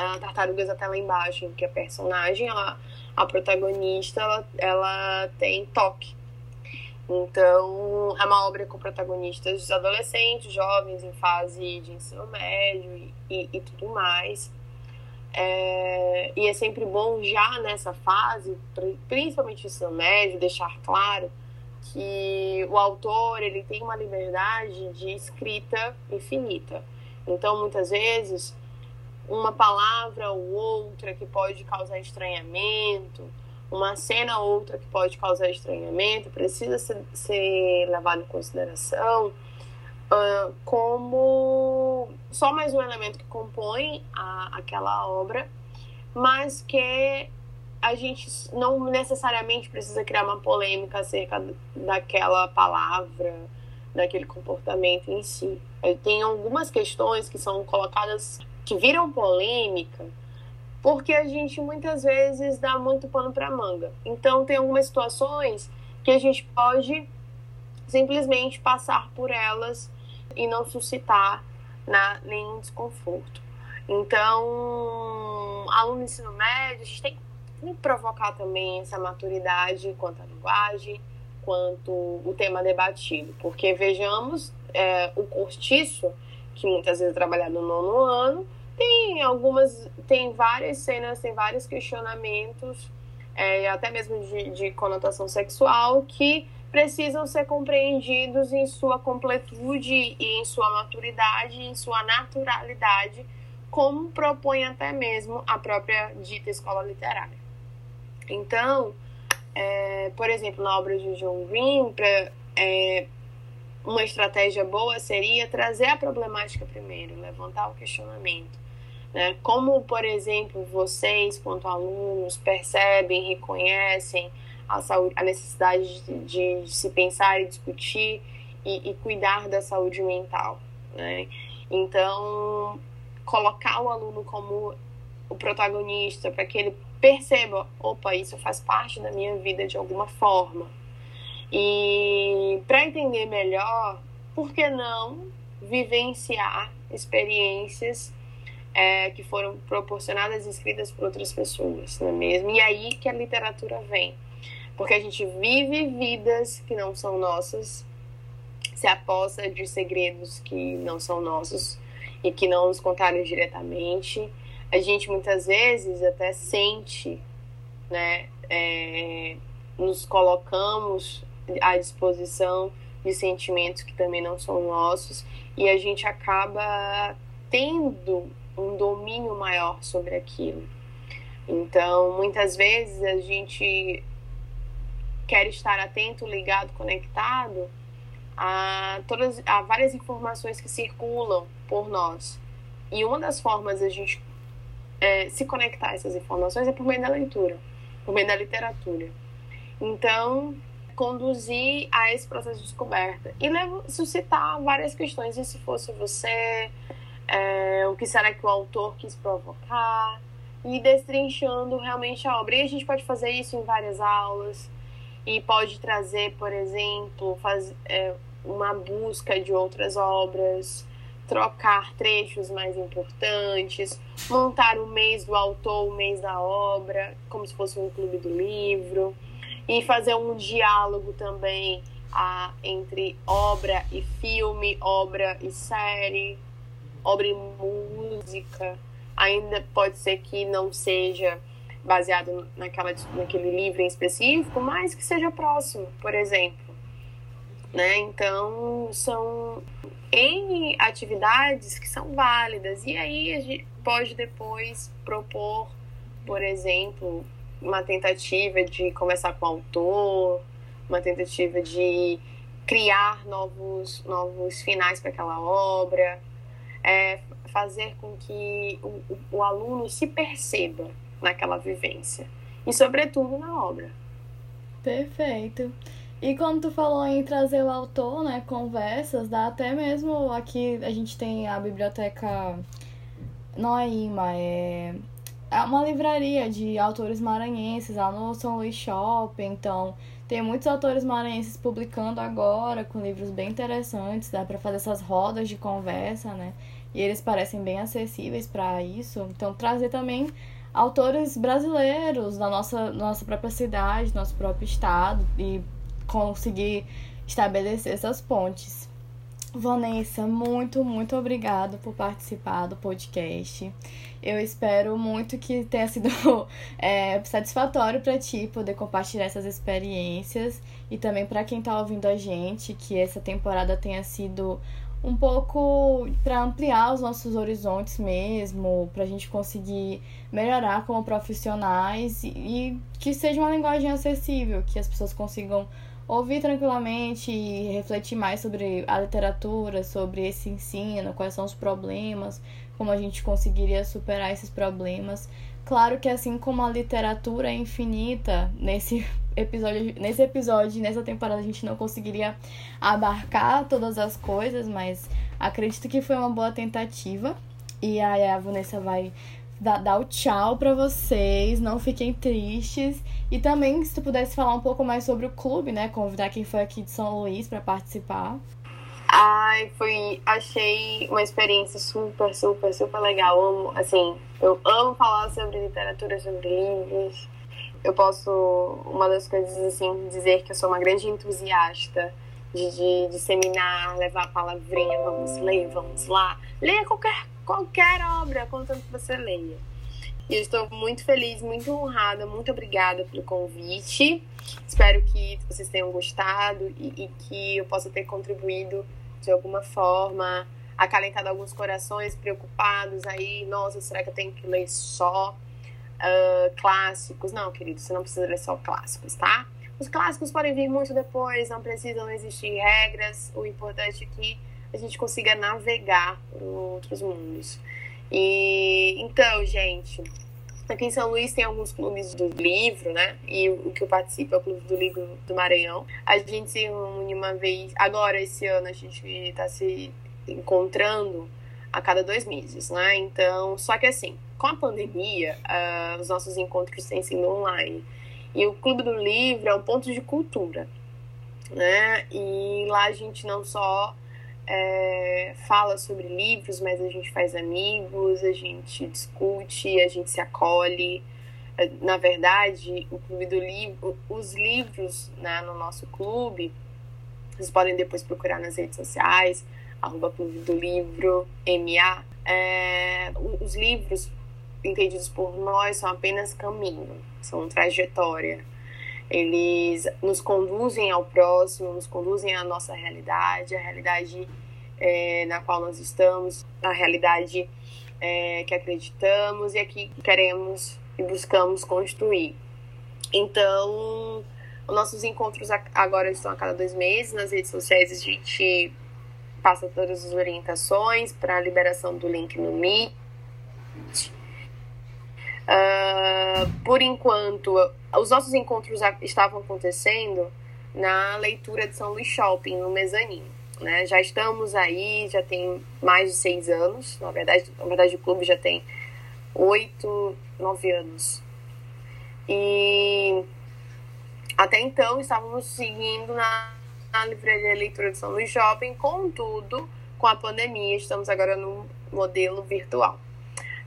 a Tartarugas até lá embaixo, em que a personagem, ela, a protagonista, ela, ela tem toque. Então, é uma obra com protagonistas adolescentes, jovens em fase de ensino médio e, e, e tudo mais. É, e é sempre bom já nessa fase, principalmente ensino médio, deixar claro que o autor ele tem uma liberdade de escrita infinita. Então, muitas vezes, uma palavra ou outra que pode causar estranhamento, uma cena ou outra que pode causar estranhamento, precisa ser, ser levado em consideração uh, como só mais um elemento que compõe a, aquela obra, mas que a gente não necessariamente precisa criar uma polêmica acerca daquela palavra, daquele comportamento em si. Tem algumas questões que são colocadas que viram polêmica porque a gente muitas vezes dá muito pano para manga. Então tem algumas situações que a gente pode simplesmente passar por elas e não suscitar na, nenhum desconforto. Então, aluno de ensino médio, a gente tem que provocar também essa maturidade quanto à linguagem, quanto o tema debatido. Porque vejamos, é, o cortiço, que muitas vezes é trabalhado no nono ano, tem algumas, tem várias cenas, tem vários questionamentos, é, até mesmo de, de, conotação sexual, que precisam ser compreendidos em sua completude e em sua maturidade, em sua naturalidade, como propõe até mesmo a própria dita escola literária. Então, é, por exemplo, na obra de John Green, pra, é, uma estratégia boa seria trazer a problemática primeiro, levantar o questionamento. Né? Como, por exemplo, vocês, quanto alunos, percebem, reconhecem a, saúde, a necessidade de, de, se pensar e discutir e, e cuidar da saúde mental. Né? Então, colocar o aluno como o protagonista para que ele perceba, opa, isso faz parte da minha vida de alguma forma. E para entender melhor, por que não vivenciar experiências é, que foram proporcionadas e escritas por outras pessoas, não é mesmo? E aí que a literatura vem. Porque a gente vive vidas que não são nossas, se aposta de segredos que não são nossos e que não nos contaram diretamente. A gente muitas vezes até sente, né, é, nos colocamos à disposição de sentimentos que também não são nossos e a gente acaba tendo um domínio maior sobre aquilo. Então, muitas vezes a gente quer estar atento, ligado, conectado a todas a várias informações que circulam por nós. E uma das formas a gente é, se conectar a essas informações é por meio da leitura, por meio da literatura. Então, conduzir a esse processo de descoberta e suscitar várias questões. E se fosse você, é, o que será que o autor quis provocar? E destrinchando realmente a obra. E a gente pode fazer isso em várias aulas. E pode trazer, por exemplo, faz, é, uma busca de outras obras, trocar trechos mais importantes, montar o mês do autor, o mês da obra, como se fosse um clube do livro. E fazer um diálogo também ah, entre obra e filme, obra e série, obra e música. Ainda pode ser que não seja baseado naquela, naquele livro em específico, mas que seja próximo, por exemplo. Né? Então, são N atividades que são válidas. E aí a gente pode depois propor, por exemplo, uma tentativa de conversar com o autor, uma tentativa de criar novos, novos finais para aquela obra, é, fazer com que o, o, aluno se perceba naquela vivência e, sobretudo, na obra. Perfeito. E quando tu falou em trazer o autor, né, conversas, dá até mesmo aqui a gente tem a biblioteca Noima, é é uma livraria de autores maranhenses lá no São Luís Shopping, então tem muitos autores maranhenses publicando agora com livros bem interessantes, dá para fazer essas rodas de conversa, né? E eles parecem bem acessíveis para isso. Então trazer também autores brasileiros da nossa nossa própria cidade, nosso próprio estado e conseguir estabelecer essas pontes. Vanessa, muito, muito obrigado por participar do podcast. Eu espero muito que tenha sido é, satisfatório para ti poder compartilhar essas experiências e também para quem está ouvindo a gente, que essa temporada tenha sido um pouco para ampliar os nossos horizontes mesmo, para a gente conseguir melhorar como profissionais e, e que seja uma linguagem acessível, que as pessoas consigam ouvir tranquilamente e refletir mais sobre a literatura, sobre esse ensino, quais são os problemas, como a gente conseguiria superar esses problemas. Claro que assim como a literatura é infinita, nesse episódio, nesse episódio, nessa temporada a gente não conseguiria abarcar todas as coisas, mas acredito que foi uma boa tentativa. E aí a Vanessa vai dar, o tchau para vocês, não fiquem tristes. E também, se tu pudesse falar um pouco mais sobre o clube, né? Convidar quem foi aqui de São Luís para participar. Ai, foi. Achei uma experiência super, super, super legal. Amo, assim, eu amo falar sobre literatura, sobre livros. Eu posso, uma das coisas, assim, dizer que eu sou uma grande entusiasta de, de disseminar, levar a palavrinha, vamos ler, vamos lá. Leia qualquer qualquer obra, contanto que você leia. E eu estou muito feliz, muito honrada, muito obrigada pelo convite. Espero que vocês tenham gostado e, e que eu possa ter contribuído de alguma forma, acalentado alguns corações preocupados aí. Nossa, será que eu tenho que ler só uh, clássicos? Não, querido, você não precisa ler só clássicos, tá? Os clássicos podem vir muito depois, não precisam existir regras. O importante é que a gente consiga navegar por outros mundos. E então, gente, aqui em São Luís tem alguns clubes do livro, né? E o que eu participo é o Clube do Livro do Maranhão. A gente se reúne uma vez. Agora, esse ano, a gente está se encontrando a cada dois meses, né? Então, só que assim, com a pandemia, uh, os nossos encontros têm sido online. E o Clube do Livro é um ponto de cultura, né? E lá a gente não só é, fala sobre livros, mas a gente faz amigos, a gente discute, a gente se acolhe. É, na verdade, o clube do livro, os livros né, no nosso clube Vocês podem depois procurar nas redes sociais, arroba Clube do Livro, MA. É, os livros entendidos por nós são apenas caminho, são trajetória. Eles nos conduzem ao próximo, nos conduzem à nossa realidade, a realidade é, na qual nós estamos, a realidade é, que acreditamos e a que queremos e buscamos construir. Então, os nossos encontros agora estão a cada dois meses. Nas redes sociais a gente passa todas as orientações para a liberação do link no Meet. Uh, por enquanto, os nossos encontros estavam acontecendo na leitura de São Luís Shopping, no mezanino. Né? Já estamos aí, já tem mais de seis anos. Na verdade, na verdade o clube já tem oito, nove anos. E até então estávamos seguindo na, na livraria Leitura de São Luís Shopping, contudo, com a pandemia, estamos agora no modelo virtual.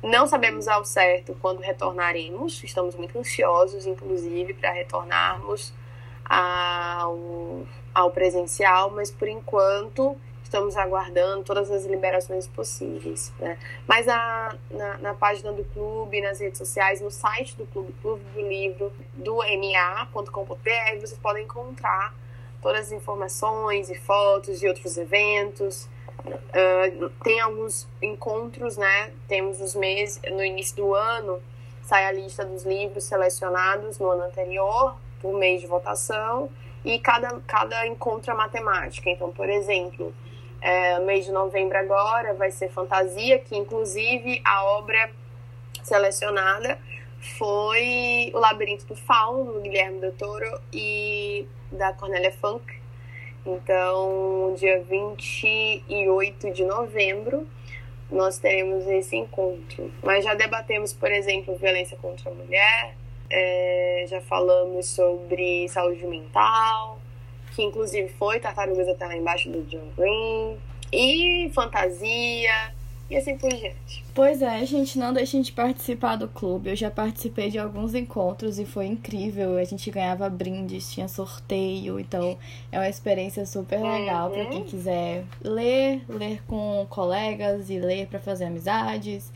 Não sabemos ao certo quando retornaremos, estamos muito ansiosos, inclusive, para retornarmos ao, ao presencial, mas por enquanto estamos aguardando todas as liberações possíveis. Né? Mas a, na, na, página do clube, nas redes sociais, no site do clube, Clube do Livro, do ma.com.br, vocês podem encontrar todas as informações e fotos de outros eventos, Uh, tem alguns encontros, né? Temos os meses, no início do ano, sai a lista dos livros selecionados no ano anterior, por mês de votação, e cada, cada encontro é matemática. Então, por exemplo, é, mês de novembro agora vai ser fantasia, que inclusive a obra selecionada foi O Labirinto do Fauno, do Guilherme Del Toro e da Cornélia Funk, então, dia 28 de novembro, nós teremos esse encontro. Mas já debatemos, por exemplo, violência contra a mulher, é, já falamos sobre saúde mental, que inclusive foi Tartarugas até lá embaixo do John Green, e fantasia, e assim por diante. Pois é, gente, não deixem de participar do clube. Eu já participei de alguns encontros e foi incrível. A gente ganhava brindes, tinha sorteio, então é uma experiência super legal uhum. para quem quiser ler, ler com colegas e ler para fazer amizades.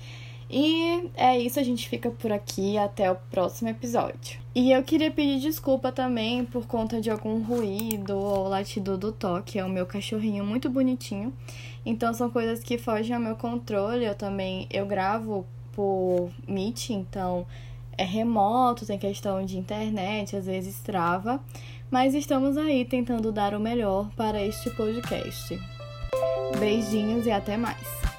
E é isso, a gente fica por aqui até o próximo episódio. E eu queria pedir desculpa também por conta de algum ruído ou latido do toque, é o meu cachorrinho muito bonitinho. Então são coisas que fogem ao meu controle. Eu também eu gravo por Meet, então é remoto, tem questão de internet, às vezes trava, mas estamos aí tentando dar o melhor para este podcast. Beijinhos e até mais.